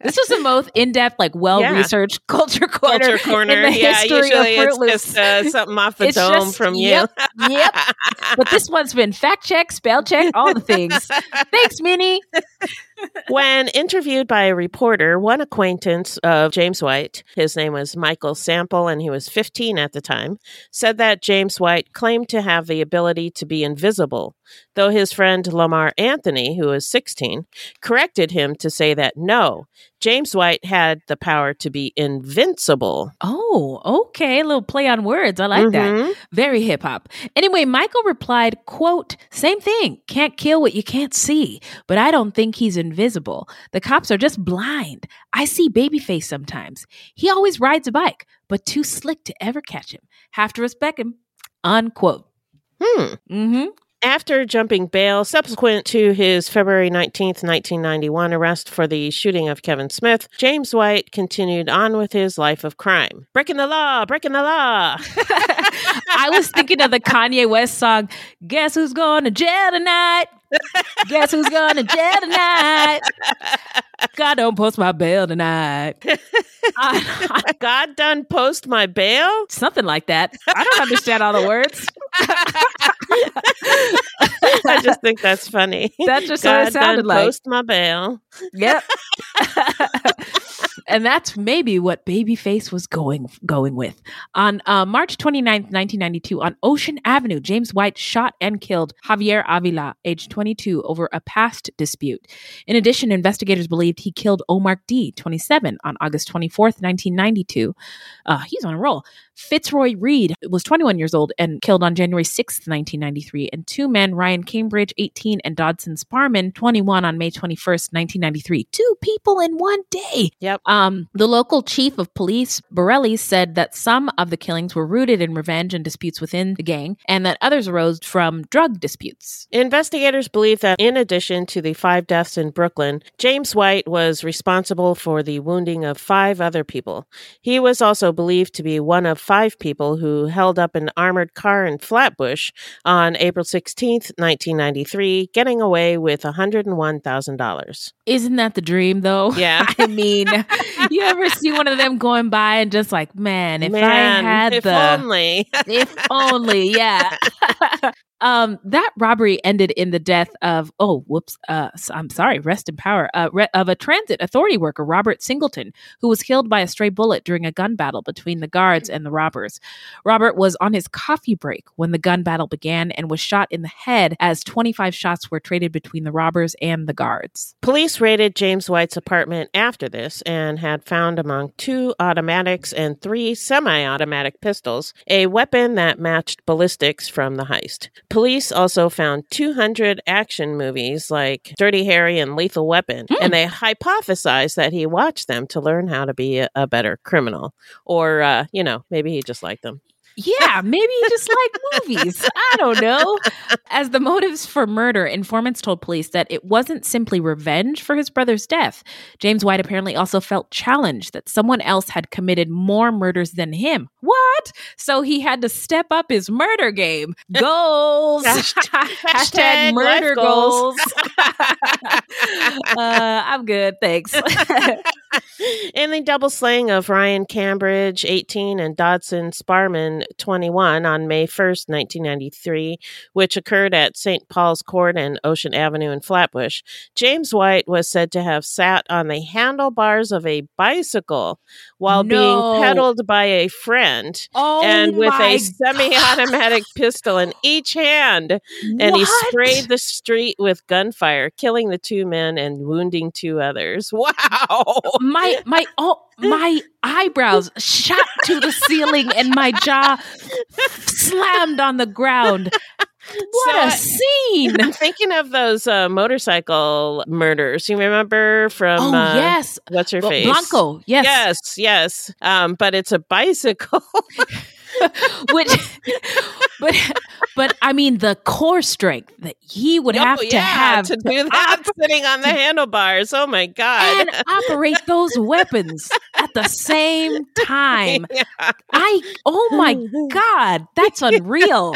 B: this was the most in depth, like well researched Culture Corner.
A: Culture
B: in
A: corner.
B: the
A: Yeah,
B: history of
A: usually it's just uh, something off the
B: It's
A: dome
B: just-
A: from you.
B: Yep, yep. But this one's been fact check, spell check, all the things. Thanks, Minnie.
A: When interviewed by a reporter, one acquaintance of Jameswhite, his name was Michael Sample, and he was 15 at the time, said that Jameswhite claimed to have the ability to be invisible, though his friend Lamar Anthony, who was 16, corrected him to say that no, Jameswhite had the power to be invincible.
B: Oh, okay. A little play on words. I like
A: Mhm.
B: that. Very hip hop. Anyway, Michael replied, quote, same thing. Can't kill what you can't see. But I don't think he's invisible. The cops are just blind. I see Babyface sometimes. He always rides a bike, but too slick to ever catch him. Have to respect him. Unquote.
A: Hmm.
B: Mm-hmm.
A: After jumping bail subsequent to his February 19th, 1991 arrest for the shooting of Kevin Smith, Jameswhite continued on with his life of crime. Breaking the law, breaking the law.
B: I was thinking of the Kanye West song, Guess Who's Going to Jail Tonight? Guess who's going to jail tonight? God don't post my bail tonight.
A: i God done post my bail?
B: Something like that. I don't understand all the words.
A: I just think that's funny.
B: That's just
A: God
B: what it sounded
A: done
B: like.
A: Post my bail.
B: Yep. and that's maybe what Babyface was going going with. On uh, March 29th, 1992, on Ocean Avenue, Jameswhite shot and killed Javier Avila, age 22, over a past dispute. In addition, investigators believed he killed Omar D, 27, on August 24th, 1992. Uh, he's on a roll. Fitzroy Reed was 21 years old and killed on January 6th, 1993. And two men, Ryan Cambridge, 18, and Dodson Sparman, 21, on May 21st, 1993. Two people in one day.
A: Yep.
B: Um, the local chief of police, Borrelli, said that some of the killings were rooted in revenge and disputes within the gang, and that others arose from drug disputes.
A: Investigators believe that in addition to the five deaths in Brooklyn, Jameswhite was responsible for the wounding of five other people. He was also believed to be one of five people who held up an armored car in Flatbush on April 16th, 1993, getting away with $101,000.
B: Isn't that the dream, though?
A: Yeah.
B: I mean, you ever see one of them going by and just like, man, if
A: Man,
B: I had
A: if
B: the.
A: only.
B: if only, yeah. um, that robbery ended in the death of oh, whoops. Uh, I'm sorry. Rest in power. Uh, re- of a transit authority worker, Robert Singleton, who was killed by a stray bullet during a gun battle between the guards and the robbers. Robert was on his coffee break when the gun battle began and was shot in the head as 25 shots were traded between the robbers and the guards.
A: Police raided Jameswhite's apartment after this and had found among two automatics and three semi automatic pistols a weapon that matched ballistics from the heist. Police also found 200 action movies like Dirty Harry and Lethal Weapon, and they hypothesized that he watched them to learn how to be a, a better criminal. Or, uh, you know, maybe he just liked them.
B: Yeah, maybe you just like movies. I don't know. As the motives for murder, informants told police that it wasn't simply revenge for his brother's death. Jameswhite apparently also felt challenged that someone else had committed more murders than him. What? So he had to step up his murder game. Goals.
A: Hashtag
B: Hashtag murder
A: goals.
B: uh, I'm good. Thanks.
A: In the double slaying of Ryan Cambridge, 18, and Dodson Sparman, 21, on May 1st, 1993, which occurred at St. Paul's Court and Ocean Avenue in Flatbush, Jameswhite was said to have sat on the handlebars of a bicycle while
B: No.
A: being pedaled by a friend
B: Oh
A: and with a semi automatic pistol in each hand. And he sprayed the street with gunfire, killing the two men and wounding two others. Wow.
B: my my oh my eyebrows shot to the ceiling and my jaw slammed on the ground. What
A: So
B: a scene!
A: I'm thinking of those uh, motorcycle murders. You remember from?
B: Oh,
A: uh,
B: yes.
A: What's her
B: Well,
A: face?
B: Blanco, yes.
A: Yes. Yes. Um, but it's a bicycle.
B: Which, but but I mean the core strength that he would have
A: Oh,
B: to have
A: to do that sitting on the handlebars. Oh my god!
B: and operate those weapons at the same time.
A: Yeah.
B: I oh my god, that's unreal.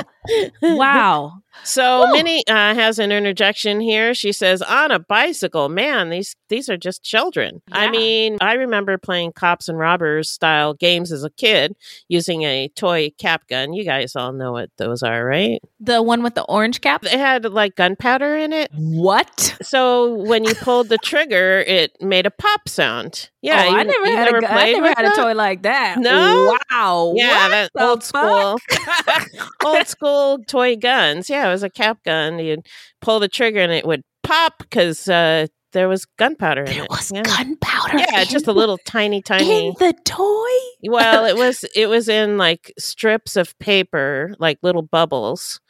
B: Wow.
A: So
B: Woo.
A: Minnie uh, has an interjection here. She says, "On a bicycle, man, these these are just children." I mean, I remember playing cops and robbers style games as a kid using a toy cap gun. You guys all know what those are, right?
B: The one with the orange cap?
A: It had like gunpowder in it.
B: What?
A: So when you pulled the trigger, it made a pop sound. Yeah,
B: oh,
A: you,
B: I never had, a, gu- I never had a toy like that.
A: No?
B: Wow.
A: Yeah,
B: What
A: that old school, old school toy guns. Yeah, it was a cap gun. You'd pull the trigger and it would pop because uh, there was gunpowder in
B: There
A: it.
B: was
A: yeah.
B: gunpowder.
A: Yeah,
B: in
A: just a little tiny, tiny.
B: in the toy.
A: well, it was it was in like strips of paper, like little bubbles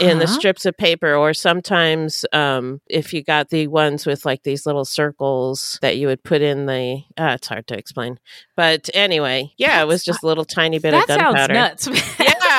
A: in the
B: Uh-huh.
A: strips of paper, or sometimes um, if you got the ones with like these little circles that you would put in the. Uh, it's hard to explain, but anyway, yeah, it was just a little tiny bit
B: That
A: of
B: sounds
A: gunpowder.
B: nuts.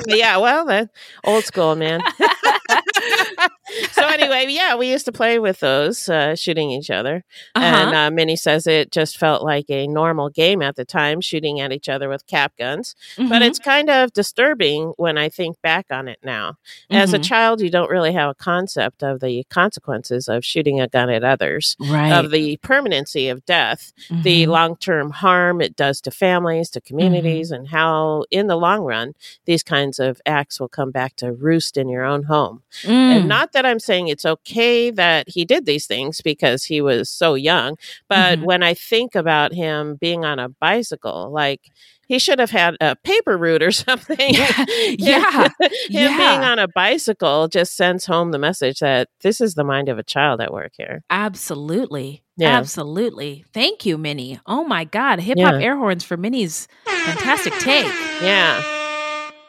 A: Yeah, yeah. Well, old school, man. so anyway, yeah, we used to play with those, uh, shooting each other. And
B: Uh-huh.
A: uh, Minnie says it just felt like a normal game at the time, shooting at each other with cap guns. But
B: Mhm.
A: it's kind of disturbing when I think back on it now. As a
B: Mhm.
A: child, you don't really have a concept of the consequences of shooting a gun at others,
B: Right.
A: of the permanency of death, the
B: Mhm.
A: long term harm it does to families, to communities, and how, in the long run, these kinds of acts will come back to roost in your own home.
B: Mm.
A: And not that I'm saying it's okay that he did these things because he was so young, but
B: Mhm.
A: when I think about him being on a bicycle, like he should have had a paper route or something.
B: yeah.
A: him
B: Yeah.
A: being on a bicycle just sends home the message that this is the mind of a child at work here.
B: Absolutely.
A: Yeah.
B: Absolutely. Thank you, Minnie. Oh my God. Hip hop
A: Yeah.
B: air horns for Minnie's fantastic take.
A: Yeah.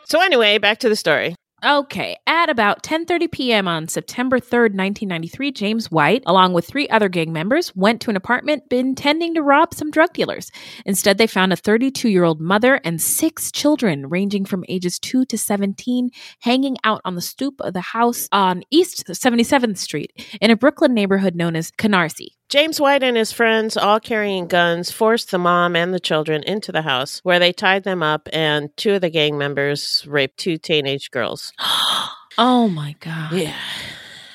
A: So anyway, back to the story.
B: Okay, at about 10:30 p.m. on September 3rd, 1993, Jameswhite, along with three other gang members, went to an apartment intending to rob some drug dealers. Instead, they found a 32-year-old mother and six children ranging from ages 2 to 17 hanging out on the stoop of the house on East 77th Street in a Brooklyn neighborhood known as Canarsie.
A: Jameswhite and his friends, all carrying guns, forced the mom and the children into the house where they tied them up, and two of the gang members raped two teenage girls.
B: oh my God.
A: Yeah.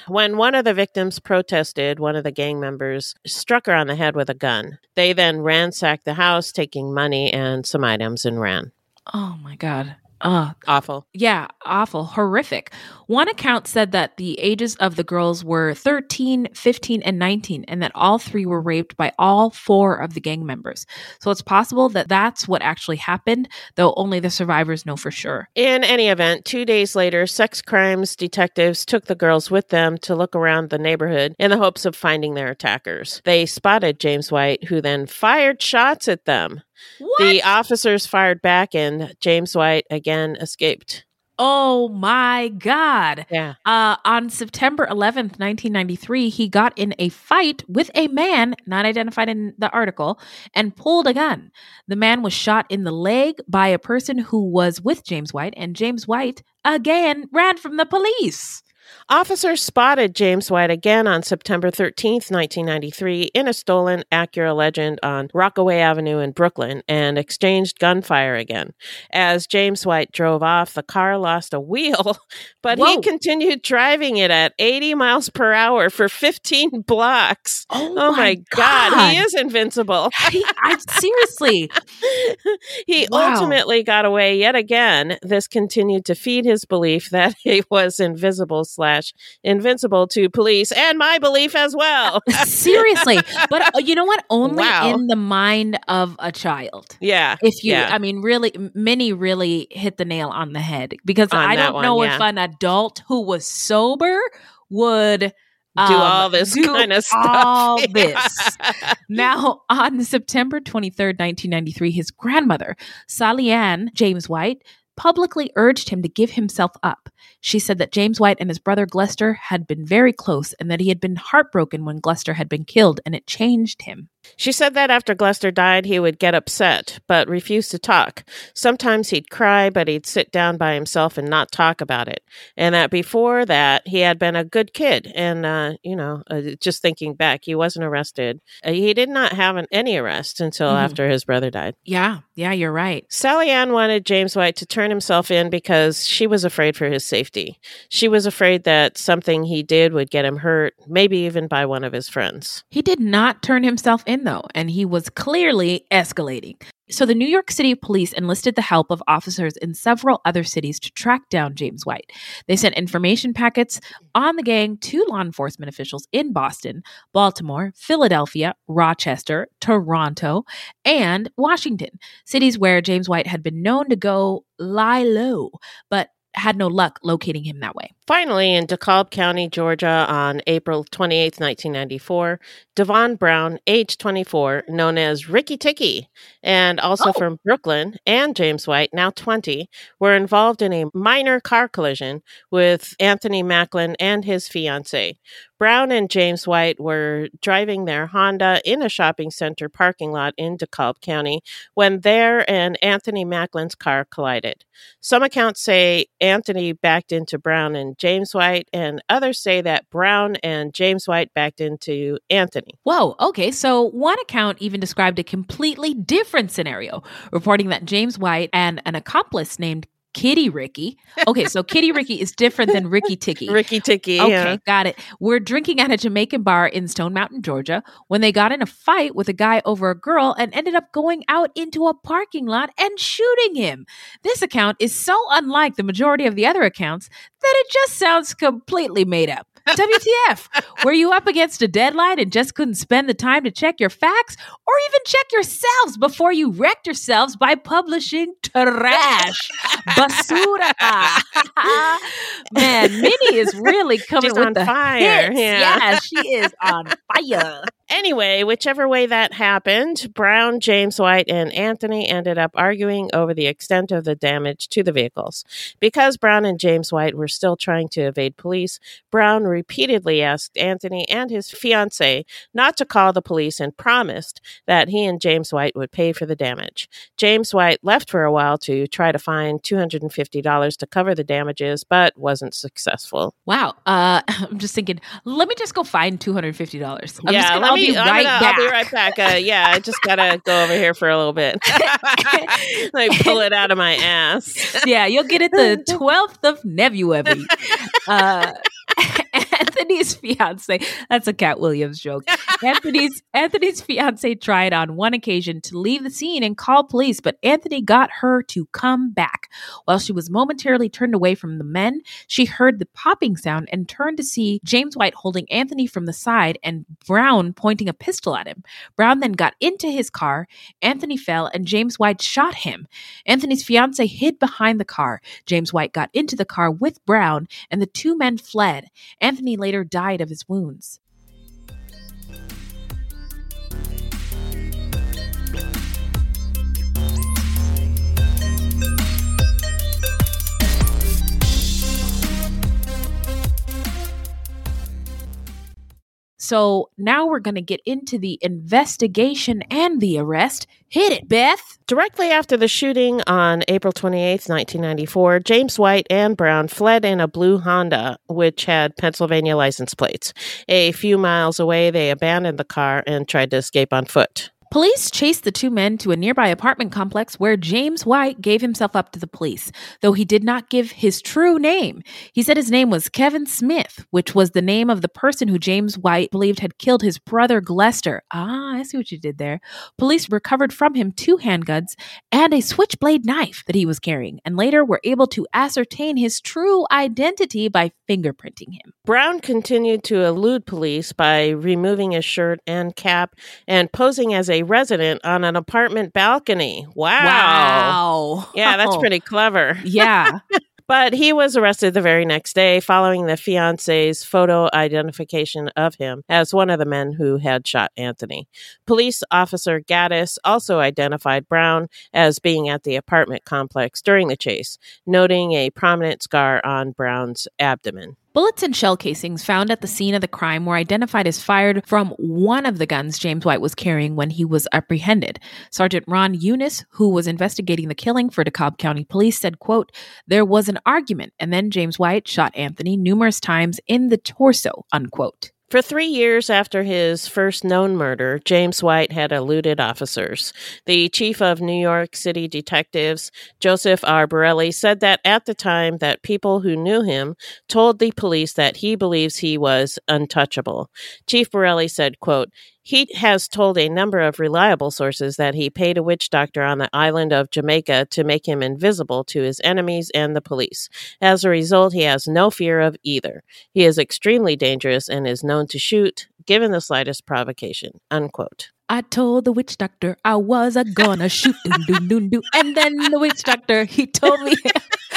A: When one of the victims protested, one of the gang members struck her on the head with a gun. They then ransacked the house, taking money and some items, and ran.
B: Oh my God. Uh,
A: awful.
B: Yeah, awful, horrific. One account said that the ages of the girls were 13, 15, and 19, and that all three were raped by all four of the gang members. So it's possible that that's what actually happened, though only the survivors know for sure.
A: In any event, two days later, sex crimes detectives took the girls with them to look around the neighborhood in the hopes of finding their attackers. They spotted Jameswhite, who then fired shots at them.
B: What?
A: The officers fired back, and Jameswhite again escaped.
B: Oh my God.
A: Yeah.
B: Uh, on September 11th, 1993, he got in a fight with a man, not identified in the article, and pulled a gun. The man was shot in the leg by a person who was with Jameswhite, and Jameswhite again ran from the police.
A: Officers spotted Jameswhite again on September 13th, 1993, in a stolen Acura Legend on Rockaway Avenue in Brooklyn and exchanged gunfire again. As Jameswhite drove off, the car lost a wheel, but
B: Whoa.
A: he continued driving it at 80 miles per hour for 15 blocks.
B: Oh, oh
A: my God. He is invincible.
B: He- I, seriously.
A: he
B: Wow.
A: ultimately got away yet again. This continued to feed his belief that he was invisible slash invincible to police and my belief as well.
B: seriously. But uh, you know what? Only
A: Wow.
B: in the mind of a child.
A: yeah.
B: If you,
A: yeah.
B: I mean, really, Minnie really hit the nail on the head because
A: On
B: I don't
A: one,
B: know
A: yeah.
B: if an adult who was sober would
A: do
B: um,
A: all this
B: do
A: kind of stuff.
B: All
A: Yeah.
B: this. Now, on September 23rd, 1993, his grandmother, Sally Ann Jameswhite, publicly urged him to give himself up. She said that Jameswhite and his brother Glester had been very close and that he had been heartbroken when Glester had been killed, and it changed him.
A: She said that after Glester died, he would get upset, but refuse to talk. Sometimes he'd cry, but he'd sit down by himself and not talk about it. And that before that, he had been a good kid. And, uh, you know, uh, just thinking back, he wasn't arrested. Uh, he did not have an, any arrest until
B: Mhm.
A: after his brother died.
B: Yeah, yeah, you're right.
A: Sally Ann wanted Jameswhite to turn himself in because she was afraid for his safety. She was afraid that something he did would get him hurt, maybe even by one of his friends.
B: He did not turn himself in, though, and he was clearly escalating. So the New York City police enlisted the help of officers in several other cities to track down Jameswhite. They sent information packets on the gang to law enforcement officials in Boston, Baltimore, Philadelphia, Rochester, Toronto, and Washington, cities where Jameswhite had been known to go lie low, but had no luck locating him that way.
A: Finally, in DeKalb County, Georgia, on April 28, 1994, Devon Brown, age 24, known as Ricky Ticky, and also
B: Oh.
A: from Brooklyn, and Jameswhite, now 20, were involved in a minor car collision with Anthony Macklin and his fiancee. Brown and Jameswhite were driving their Honda in a shopping center parking lot in DeKalb County when their and Anthony Macklin's car collided. Some accounts say Anthony backed into Brown and Jameswhite, and others say that Brown and Jameswhite backed into Anthony.
B: Whoa, okay. So one account even described a completely different scenario, reporting that Jameswhite and an accomplice named Kitty Ricky. Okay, so Kitty Ricky is different than Ricky Ticky.
A: Ricky Ticky.
B: Okay,
A: yeah.
B: got it. We're drinking at a Jamaican bar in Stone Mountain, Georgia, when they got in a fight with a guy over a girl and ended up going out into a parking lot and shooting him. This account is so unlike the majority of the other accounts that it just sounds completely made up. WTF? Were you up against a deadline and just couldn't spend the time to check your facts or even check yourselves before you wrecked yourselves by publishing trash? Basura. Man, Minnie is really coming
A: on
B: the
A: fire. Yeah.
B: yeah, she is on fire.
A: Anyway, whichever way that happened, Brown, Jameswhite, and Anthony ended up arguing over the extent of the damage to the vehicles. Because Brown and Jameswhite were still trying to evade police, Brown repeatedly asked Anthony and his fiancee not to call the police and promised that he and Jameswhite would pay for the damage. Jameswhite left for a while to try to find $250 to cover the damages, but wasn't successful.
B: Wow. Uh, I'm just thinking, let me just go find $250. I'm
A: yeah,
B: just gonna,
A: let
B: I'll
A: me,
B: be right
A: gonna-
B: back.
A: I'll be right back. Uh, yeah, I just gotta go over here for a little bit. like pull it out of my ass.
B: yeah, you'll get it the 12th of February. Uh, Anthony's fiance. That's a Katt Williams joke. Anthony's Anthony's fiance tried on one occasion to leave the scene and call police, but Anthony got her to come back. While she was momentarily turned away from the men, she heard the popping sound and turned to see Jameswhite holding Anthony from the side and Brown pointing a pistol at him. Brown then got into his car. Anthony fell and Jameswhite shot him. Anthony's fiance hid behind the car. Jameswhite got into the car with Brown and the two men fled. Anthony later died of his wounds. So now we're going to get into the investigation and the arrest. Hit it, Beth.
A: Directly after the shooting on April 28th, 1994, Jameswhite and Brown fled in a blue Honda, which had Pennsylvania license plates. A few miles away, they abandoned the car and tried to escape on foot.
B: Police chased the two men to a nearby apartment complex where Jameswhite gave himself up to the police, though he did not give his true name. He said his name was Kevin Smith, which was the name of the person who Jameswhite believed had killed his brother Glester. Ah, I see what you did there. Police recovered from him two handguns and a switchblade knife that he was carrying, and later were able to ascertain his true identity by fingerprinting him.
A: Brown continued to elude police by removing his shirt and cap and posing as a resident on an apartment balcony. Wow.
B: Wow.
A: Yeah, that's pretty clever.
B: Yeah.
A: But he was arrested the very next day following the fiance's photo identification of him as one of the men who had shot Anthony. Police officer Gaddis also identified Brown as being at the apartment complex during the chase, noting a prominent scar on Brown's abdomen.
B: Bullets and shell casings found at the scene of the crime were identified as fired from one of the guns Jameswhite was carrying when he was apprehended. Sergeant Ron Eunice, who was investigating the killing for DeKalb County Police, said, quote, There was an argument, and then Jameswhite shot Anthony numerous times in the torso, unquote.
A: For three years after his first known murder, Jameswhite had eluded officers. The chief of New York City detectives, Joseph R. Said that at the time that people who knew him told the police that he believes he was untouchable. Chief Borrelli said, quote, he has told a number of reliable sources that he paid a witch doctor on the island of Jamaica to make him invisible to his enemies and the police. As a result, he has no fear of either. He is extremely dangerous and is known to shoot, given the slightest provocation. Unquote.
B: I told the witch doctor I was a gonna shoot, and then the witch doctor he told me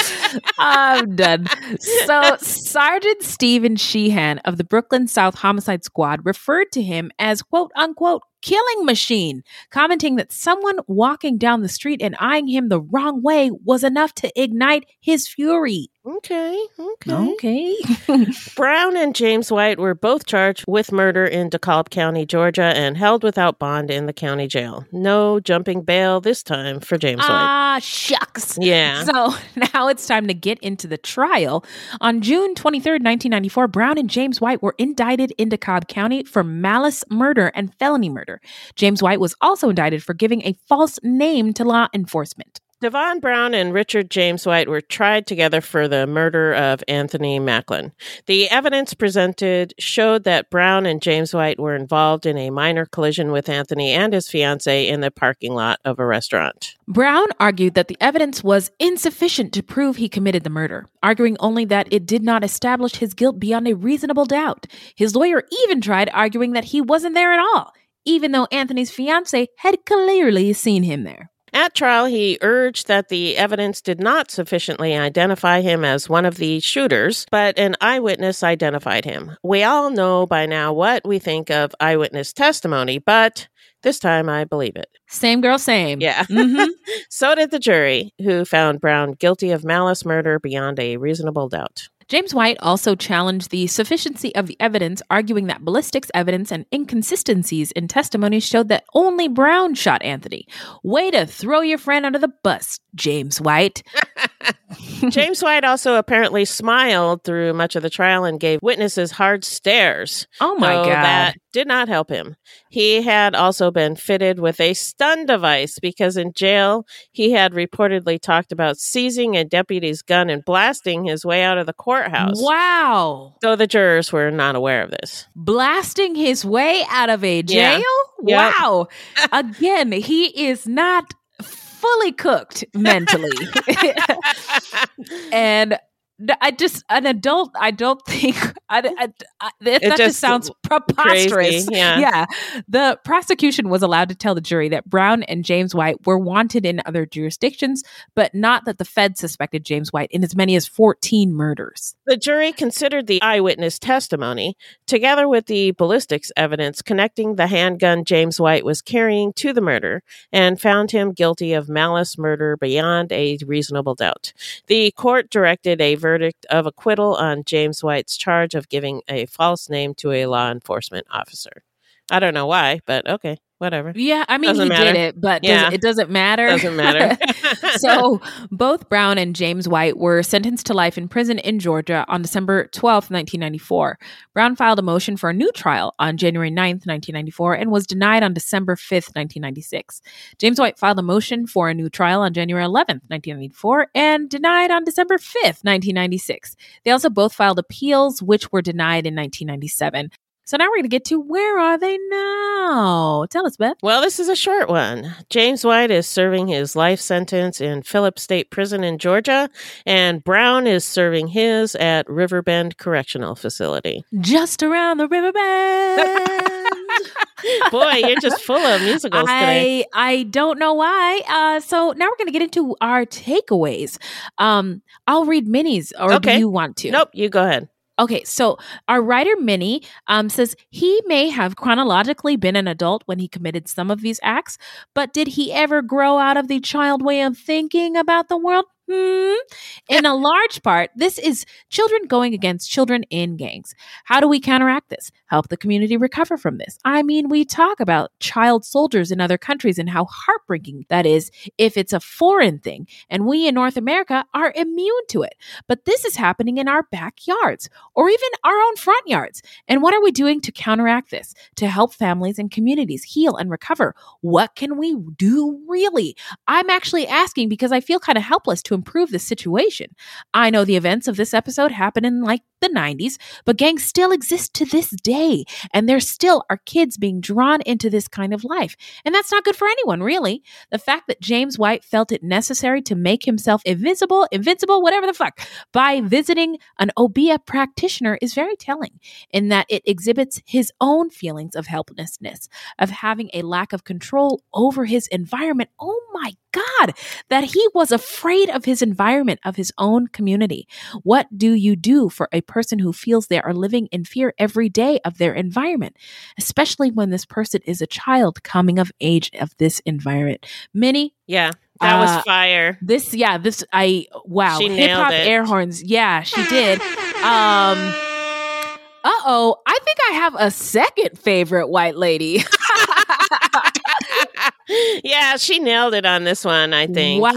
B: I'm done. So Sergeant Stephen Sheehan of the Brooklyn South Homicide Squad referred to him as quote unquote killing machine, commenting that someone walking down the street and eyeing him the wrong way was enough to ignite his fury.
A: Okay, okay.
B: Okay.
A: Brown and Jameswhite were both charged with murder in DeKalb County, Georgia, and held without bond in the county jail. No jumping bail this time for Jameswhite.
B: Ah, shucks.
A: Yeah.
B: So now it's time to get into the trial. On June 23rd, 1994, Brown and Jameswhite were indicted in DeKalb County for malice murder and felony murder. Jameswhite was also indicted for giving a false name to law enforcement.
A: Devon Brown and Richard Jameswhite were tried together for the murder of Anthony Macklin. The evidence presented showed that Brown and Jameswhite were involved in a minor collision with Anthony and his fiancee in the parking lot of a restaurant.
B: Brown argued that the evidence was insufficient to prove he committed the murder, arguing only that it did not establish his guilt beyond a reasonable doubt. His lawyer even tried arguing that he wasn't there at all, even though Anthony's fiancee had clearly seen him there.
A: At trial, he urged that the evidence did not sufficiently identify him as one of the shooters, but an eyewitness identified him. We all know by now what we think of eyewitness testimony, but this time I believe it.
B: Same girl, same.
A: Yeah.
B: Mhm.
A: so did the jury, who found Brown guilty of malice murder beyond a reasonable doubt.
B: Jameswhite also challenged the sufficiency of the evidence, arguing that ballistics evidence and inconsistencies in testimony showed that only Brown shot Anthony. Way to throw your friend under the bus,
A: Jameswhite. Jameswhite also apparently smiled through much of the trial and gave witnesses hard stares.
B: Oh my God.
A: That did not help him. He had also been fitted with a stun device because in jail he had reportedly talked about seizing a deputy's gun and blasting his way out of the courthouse.
B: Wow.
A: So the jurors were not aware of this.
B: Blasting his way out of a
A: Yeah.
B: jail?
A: Yep.
B: Wow. Again, he is not fully cooked mentally. and I just an adult. I don't think I, I, I- that, just,
A: just
B: sounds preposterous.
A: crazy, yeah.
B: yeah. The prosecution was allowed to tell the jury that Brown and Jameswhite were wanted in other jurisdictions, but not that the Fed suspected Jameswhite in as many as fourteen murders.
A: The jury considered the eyewitness testimony, together with the ballistics evidence connecting the handgun Jameswhite was carrying to the murder, and found him guilty of malice murder beyond a reasonable doubt. The court directed a verdict of acquittal on Jameswhite's charge of giving a false name to a law enforcement officer. I don't know why, but okay, whatever.
B: Yeah, I mean
A: Doesn't
B: he
A: matter.
B: did it, but does- it doesn't matter.
A: Doesn't matter.
B: so both Brown and Jameswhite were sentenced to life in prison in Georgia on December 12th, 1994. Brown filed a motion for a new trial on January 9th, 1994, and was denied on December 5th, 1996. Jameswhite filed a motion for a new trial on January 11th, 1994, and denied on December 5th, 1996. They also both filed appeals, which were denied in 1997. So now we're going to get to where are they now? Tell us, Beth.
A: Well, this is a short one. Jameswhite is serving his life sentence in Phillips State Prison in Georgia, and Brown is serving his at Riverbend Correctional Facility.
B: Just around the riverbend.
A: Boy, you're just full of musicals today.
B: I I don't know why. Uh, so now we're going to get into our takeaways. Um, I'll read Minnie's, or
A: Okay.
B: do you want to?
A: Nope, you go ahead.
B: Okay, so our writer Minnie um, says he may have chronologically been an adult when he committed some of these acts, but did he ever grow out of the child way of thinking about the world? Hmm. In a large part, this is children going against children in gangs. How do we counteract this? Help the community recover from this? I mean, we talk about child soldiers in other countries and how heartbreaking that is if it's a foreign thing, and we in North America are immune to it. But this is happening in our backyards or even our own front yards. And what are we doing to counteract this? To help families and communities heal and recover? What can we do really? I'm actually asking because I feel kind of helpless to improve this situation. I know the events of this episode happened in like the 90s, but gangs still exist to this day. And there still are kids being drawn into this kind of life. And that's not good for anyone, really. The fact that Jameswhite felt it necessary to make himself invisible, invincible, whatever the fuck, by visiting an Obeah practitioner is very telling in that it exhibits his own feelings of helplessness, of having a lack of control over his environment. Oh my God, that he was afraid of his environment, of his own community. What do you do for a person who feels they are living in fear every day of their environment, especially when this person is a child coming of age of this environment? Minnie,
A: Yeah, that was
B: Uh,
A: fire.
B: this, yeah, this, I, wow,
A: She
B: hip hop
A: nailed it.
B: air horns. Yeah, she did. Um, uh oh, I think I have a second favorite white lady.
A: yeah, she nailed it on this one, I think.
B: Wow.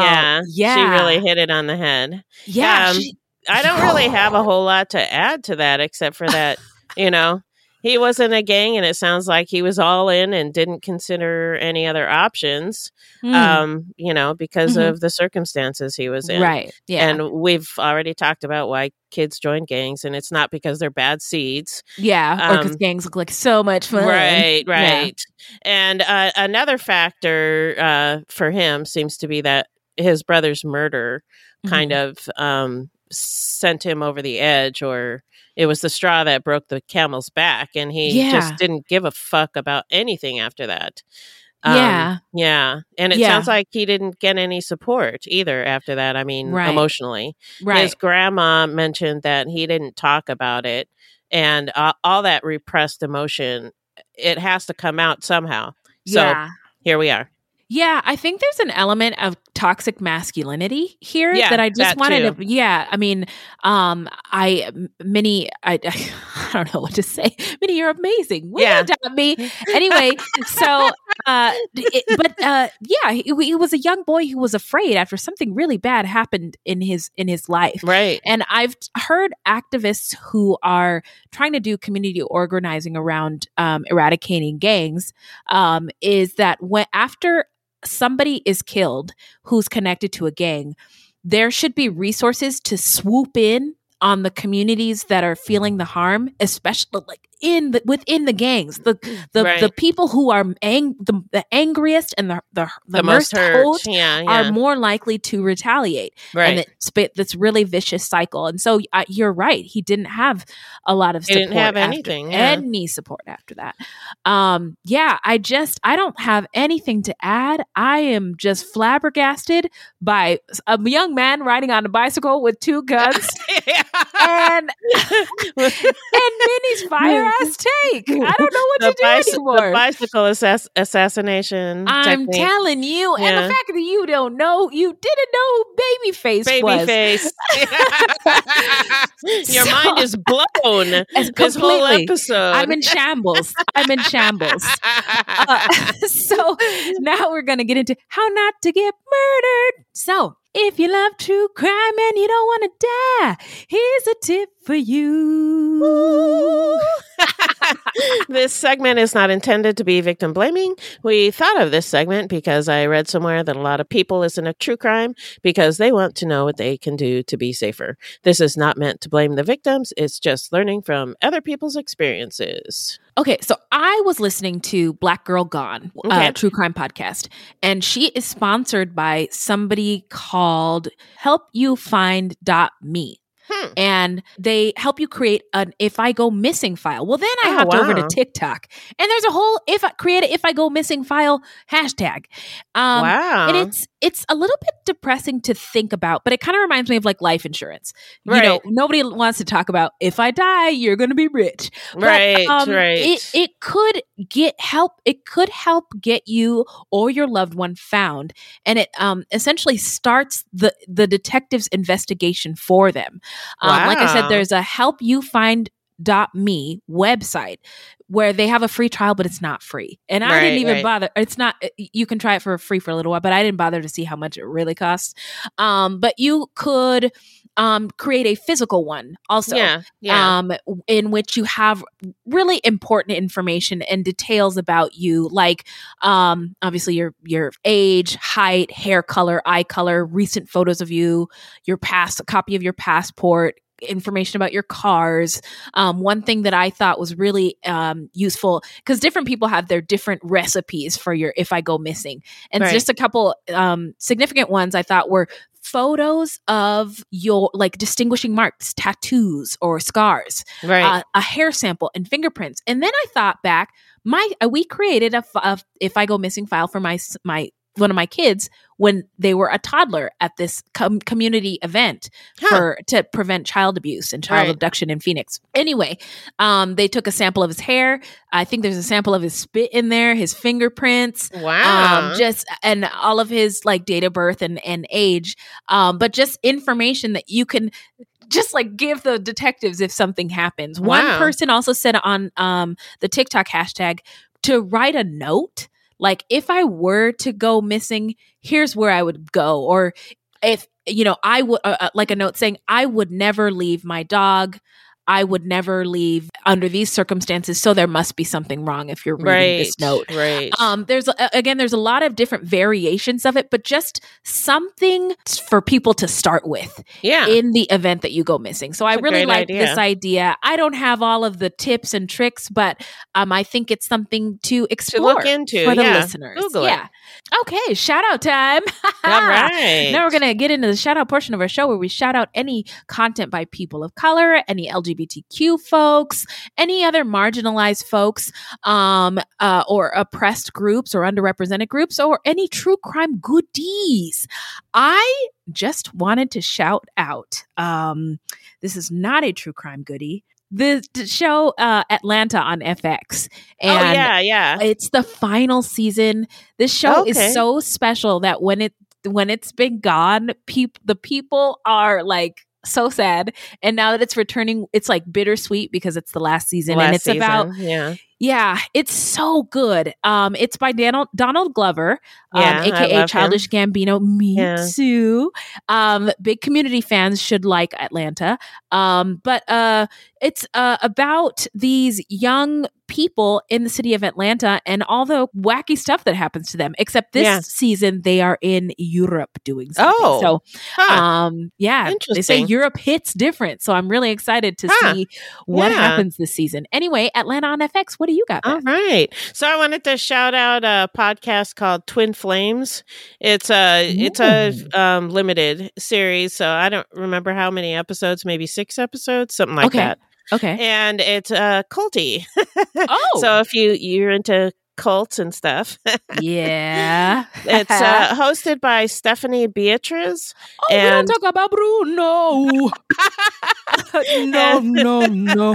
A: Yeah.
B: Yeah.
A: She really hit it on the head.
B: Yeah,
A: Um,
B: she-
A: I don't really have a whole lot to add to that except for that, you know, he was in a gang and it sounds like he was all in and didn't consider any other options,
B: Hmm.
A: um, you know, because
B: Mhm.
A: of the circumstances he was in.
B: Right, yeah.
A: And we've already talked about why kids join gangs and it's not because they're bad seeds.
B: yeah, or because
A: Um,
B: gangs look like so much fun.
A: Right,
B: Yeah.
A: right. And uh, another factor uh, for him seems to be that his brother's murder kind
B: Mm-hmm.
A: of um, sent him over the edge, or it was the straw that broke the camel's back, and he
B: Yeah.
A: just didn't give a fuck about anything after that. Um,
B: Yeah.
A: yeah, and it
B: Yeah.
A: sounds like he didn't get any support either after that. I mean,
B: Right.
A: emotionally,
B: Right.
A: His grandma mentioned that he didn't talk about it, and uh, all that repressed emotion, it has to come out somehow. So
B: Yeah.
A: here we are.
B: Yeah, I think there's an element of toxic masculinity here
A: Yeah,
B: that I just
A: that
B: wanted
A: too.
B: to. Yeah, I mean, um, I m- Minnie, I, I don't know what to say. Minnie, you're amazing.
A: Yeah.
B: me. Anyway, so, uh, it, but uh, yeah, he, he was a young boy who was afraid after something really bad happened in his in his life.
A: Right.
B: And I've heard activists who are trying to do community organizing around um, eradicating gangs um, is that when after somebody is killed who's connected to a gang, there should be resources to swoop in on the communities that are feeling the harm, especially like in the within the gangs, the the,
A: Right.
B: the people who are ang- the, the angriest and the the, the,
A: The most hurt. Yeah, yeah.
B: are more likely to retaliate.
A: Right.
B: And it's bit this really vicious cycle. And so uh, you're right. He didn't have a lot of
A: He
B: support.
A: didn't have
B: after-
A: anything, yeah.
B: Any support after that. Um, yeah, I just I don't have anything to add. I am just flabbergasted by a young man riding on a bicycle with two guns and and Minnie's fire ass take. I don't know what to do
A: bicy-
B: anymore.
A: the bicycle assass- assassination.
B: I'm
A: technique.
B: telling you, and the fact that you don't know, you didn't know who Babyface was.
A: Babyface. Your
B: So-
A: mind is blown. This whole episode.
B: I'm in shambles. I'm in shambles. Uh, so now we're going to get into how not to get murdered. So if you love true crime and you don't want to die, here's a tip for you.
A: this segment is not intended to be victim blaming. We thought of this segment because I read somewhere that a lot of people listen to true crime because they want to know what they can do to be safer. This is not meant to blame the victims, it's just learning from other people's experiences.
B: Okay, so I was listening to Black Girl Gone,
A: Okay.
B: uh, true crime podcast, and she is sponsored by somebody called HelpYouFind.me.
A: Hmm.
B: And they help you create an if I go missing file. Well, then I
A: Oh,
B: hopped over to. TikTok, and there's a whole if I create a if I go missing file hashtag. Um,
A: Wow.
B: and it's it's a little bit depressing to think about, but it kind of reminds me of like life insurance. You know, nobody wants to talk about if I die, you're going to be rich. But,
A: Right,
B: um,
A: right.
B: It, it could get help. It could help get you or your loved one found, and it um, essentially starts the the detective's investigation for them. Um, Like I said, there's a help you find dot me website where they have a free trial but it's not free and i didn't even
A: right.
B: bother it's not you can try it for free for a little while but i didn't bother to see how much it really costs um but you could um create a physical one also
A: Yeah, yeah.
B: um in which you have really important information and details about you like um obviously your your age height hair color eye color recent photos of you your past, a copy of your passport information about your cars um, one thing that i thought was really um, useful because different people have their different recipes for your if i go missing and
A: Right.
B: just a couple um, significant ones i thought were photos of your like distinguishing marks tattoos or scars
A: Right.
B: uh, a hair sample and fingerprints and then i thought back my uh, we created a if i go missing file for my my one of my kids when they were a toddler at this com- community event for to prevent child abuse and child
A: Right.
B: abduction in Phoenix. Anyway, um, they took a sample of his hair. I think there's a sample of his spit in there, his fingerprints.
A: Wow.
B: Um, just and all of his like date of birth and and age. Um, but just information that you can just like give the detectives if something happens. One person also said on um the TikTok hashtag to write a note like if I were to go missing, here's where I would go or if you know, I would uh, uh, like a note saying I would never leave my dog. I would never leave under these circumstances. So there must be something wrong if you're reading this note.
A: right.
B: Um, there's again, there's a lot of different variations of it, but just something for people to start with.
A: Yeah.
B: In the event that you go missing. So I
A: That's a
B: really like
A: idea.
B: this idea. I don't have all of the tips and tricks, but um, I think it's something to explore
A: into,
B: for the
A: yeah.
B: listeners.
A: Google it.
B: Okay, shout out time.
A: All right.
B: Now we're going to get into the shout out portion of our show where we shout out any content by people of color, any LGBTQ folks, any other marginalized folks, um, uh, or oppressed groups or underrepresented groups, or any true crime goodies. I just wanted to shout out. Um, this is not a true crime goodie. The, show uh, Atlanta on FX. And
A: oh yeah, yeah.
B: it's the final season. This show
A: Okay.
B: is so special that when it when it's been gone, peop- the people are like so sad. And now that it's returning, it's like bittersweet because it's the last season and
A: Last
B: it's about
A: season, yeah.
B: yeah, it's so good. Um, it's by Donald Donald Glover, um,
A: Yeah,
B: aka Childish Gambino. Me
A: Yeah.
B: too. Um, big community fans should like Atlanta. Um, but uh, it's uh about these young people in the city of Atlanta and all the wacky stuff that happens to them. Except this
A: Yeah.
B: season, they are in Europe doing something.
A: Oh,
B: so
A: huh.
B: um, yeah, they say Europe hits different. So I'm really excited to
A: Huh.
B: see what
A: Yeah.
B: happens this season. Anyway, Atlanta on FX. What do you got?
A: All right. So I wanted to shout out a podcast called Twin Flames. It's a it's a um, limited series, so I don't remember how many episodes, maybe six episodes, something like
B: Okay.
A: that.
B: Okay.
A: And it's uh, culty.
B: Oh.
A: so if you you're into cults and stuff,
B: Yeah.
A: it's uh, hosted by Stephanie Beatriz.
B: Oh, we don't talk about Bruno. no, no, no.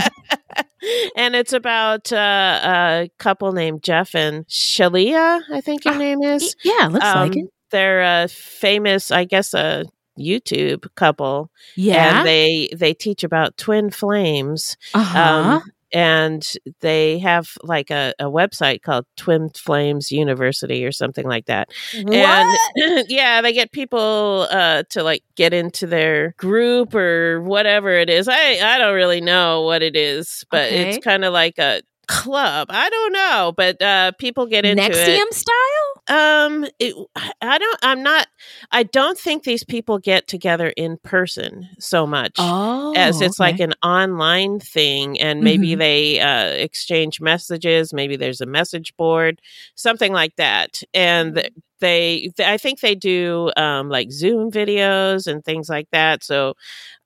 A: and it's about uh, a couple named Jeff and Shaleia, I think your name is.
B: yeah, looks like it.
A: They're a famous, I guess, a YouTube couple.
B: Yeah.
A: and they they teach about twin flames.
B: Uh-huh.
A: and they have like a, a website called Twin Flames University or something like that. And yeah, they get people uh, to like get into their group or whatever it is. I I don't really know what it is, but
B: Okay.
A: it's kind of like a club. I don't know, but uh, people get into
B: NXIVM
A: it.
B: style?
A: Um, it, I don't. I'm not. I don't think these people get together in person so much
B: Oh,
A: as it's like an online thing, and maybe
B: Mhm.
A: they uh, exchange messages. Maybe there's a message board, something like that, and th- they. I think they do um, like Zoom videos and things like that. So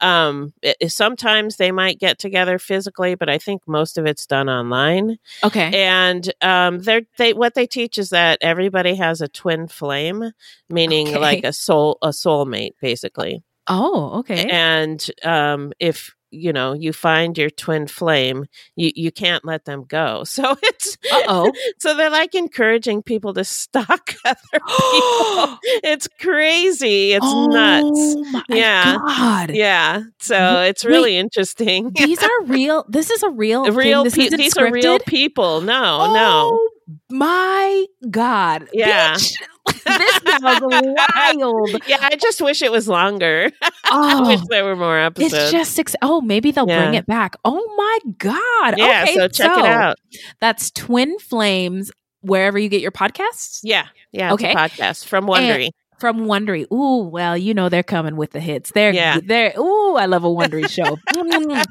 A: um, it- sometimes they might get together physically, but I think most of it's done online
B: Okay.
A: and um they're they what they teach is that everybody has a twin flame meaning
B: Okay.
A: like a soul a soulmate basically
B: Oh, okay.
A: and um if you know you find your twin flame you you can't let them go. So it's
B: Uh-oh.
A: so they're like encouraging people to stalk other people. It's crazy. It's nuts.
B: Oh my
A: yeah.
B: God.
A: yeah. So it's
B: Wait,
A: really interesting.
B: These are real. This is a real thing.
A: real
B: This
A: pe- these are real people. No no.
B: Oh my God.
A: Yeah.
B: Bitch. this was wild.
A: Yeah, I just wish it was longer. Oh, I wish there were more episodes.
B: It's just six oh maybe they'll bring it back. Oh my God.
A: Yeah,
B: okay,
A: so check it out.
B: That's Twin Flames, wherever you get your podcasts.
A: yeah, yeah.
B: Okay.
A: Okay, podcast from Wondery.
B: And- from Wondery. Ooh, well, you know they're coming with the hits. They're
A: Yeah.
B: they're ooh, I love a Wondery show. Mm.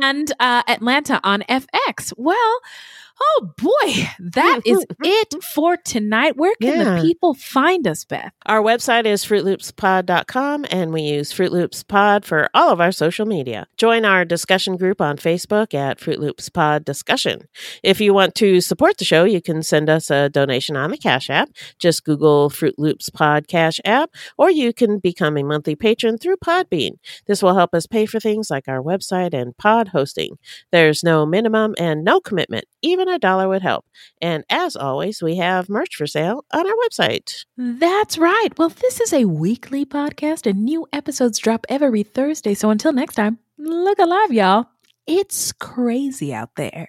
B: and uh Atlanta on FX. Well, oh boy, that is mm-hmm. it for tonight. Where can
A: Yeah.
B: the people find us, Beth?
A: Our website is fruitloopspod.com and we use Fruit Loops Pod for all of our social media. Join our discussion group on Facebook at Fruit Loops Pod Discussion. If you want to support the show, you can send us a donation on the Cash App. Just Google Fruit Loops Pod Cash App, or you can become a monthly patron through Podbean. This will help us pay for things like our website and pod hosting. There's no minimum and no commitment. Even a dollar would help. And as always, we have merch for sale on our website.
B: That's right. Well, this is a weekly podcast and new episodes drop every Thursday. So until next time, look alive, y'all. It's crazy out there.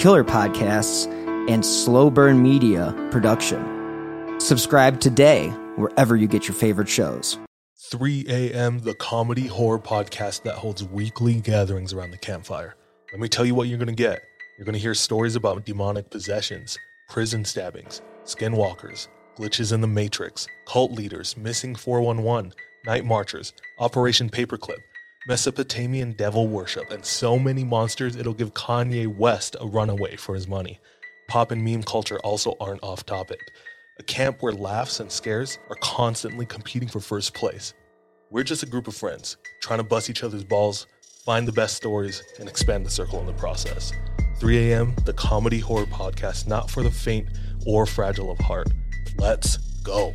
O: killer podcasts, and slow burn media production. Subscribe today wherever you get your favorite shows.
P: 3 a.m., the comedy horror podcast that holds weekly gatherings around the campfire. Let me tell you what you're going to get. You're going to hear stories about demonic possessions, prison stabbings, skinwalkers, glitches in the Matrix, cult leaders, missing 411, night marchers, Operation Paperclip, Mesopotamian devil worship, and so many monsters it'll give Kanye West a runaway for his money. Pop and meme culture also aren't off topic. A camp where laughs and scares are constantly competing for first place. We're just a group of friends trying to bust each other's balls, find the best stories, and expand the circle in the process. 3 a.m., the comedy horror podcast, not for the faint or fragile of heart. Let's go.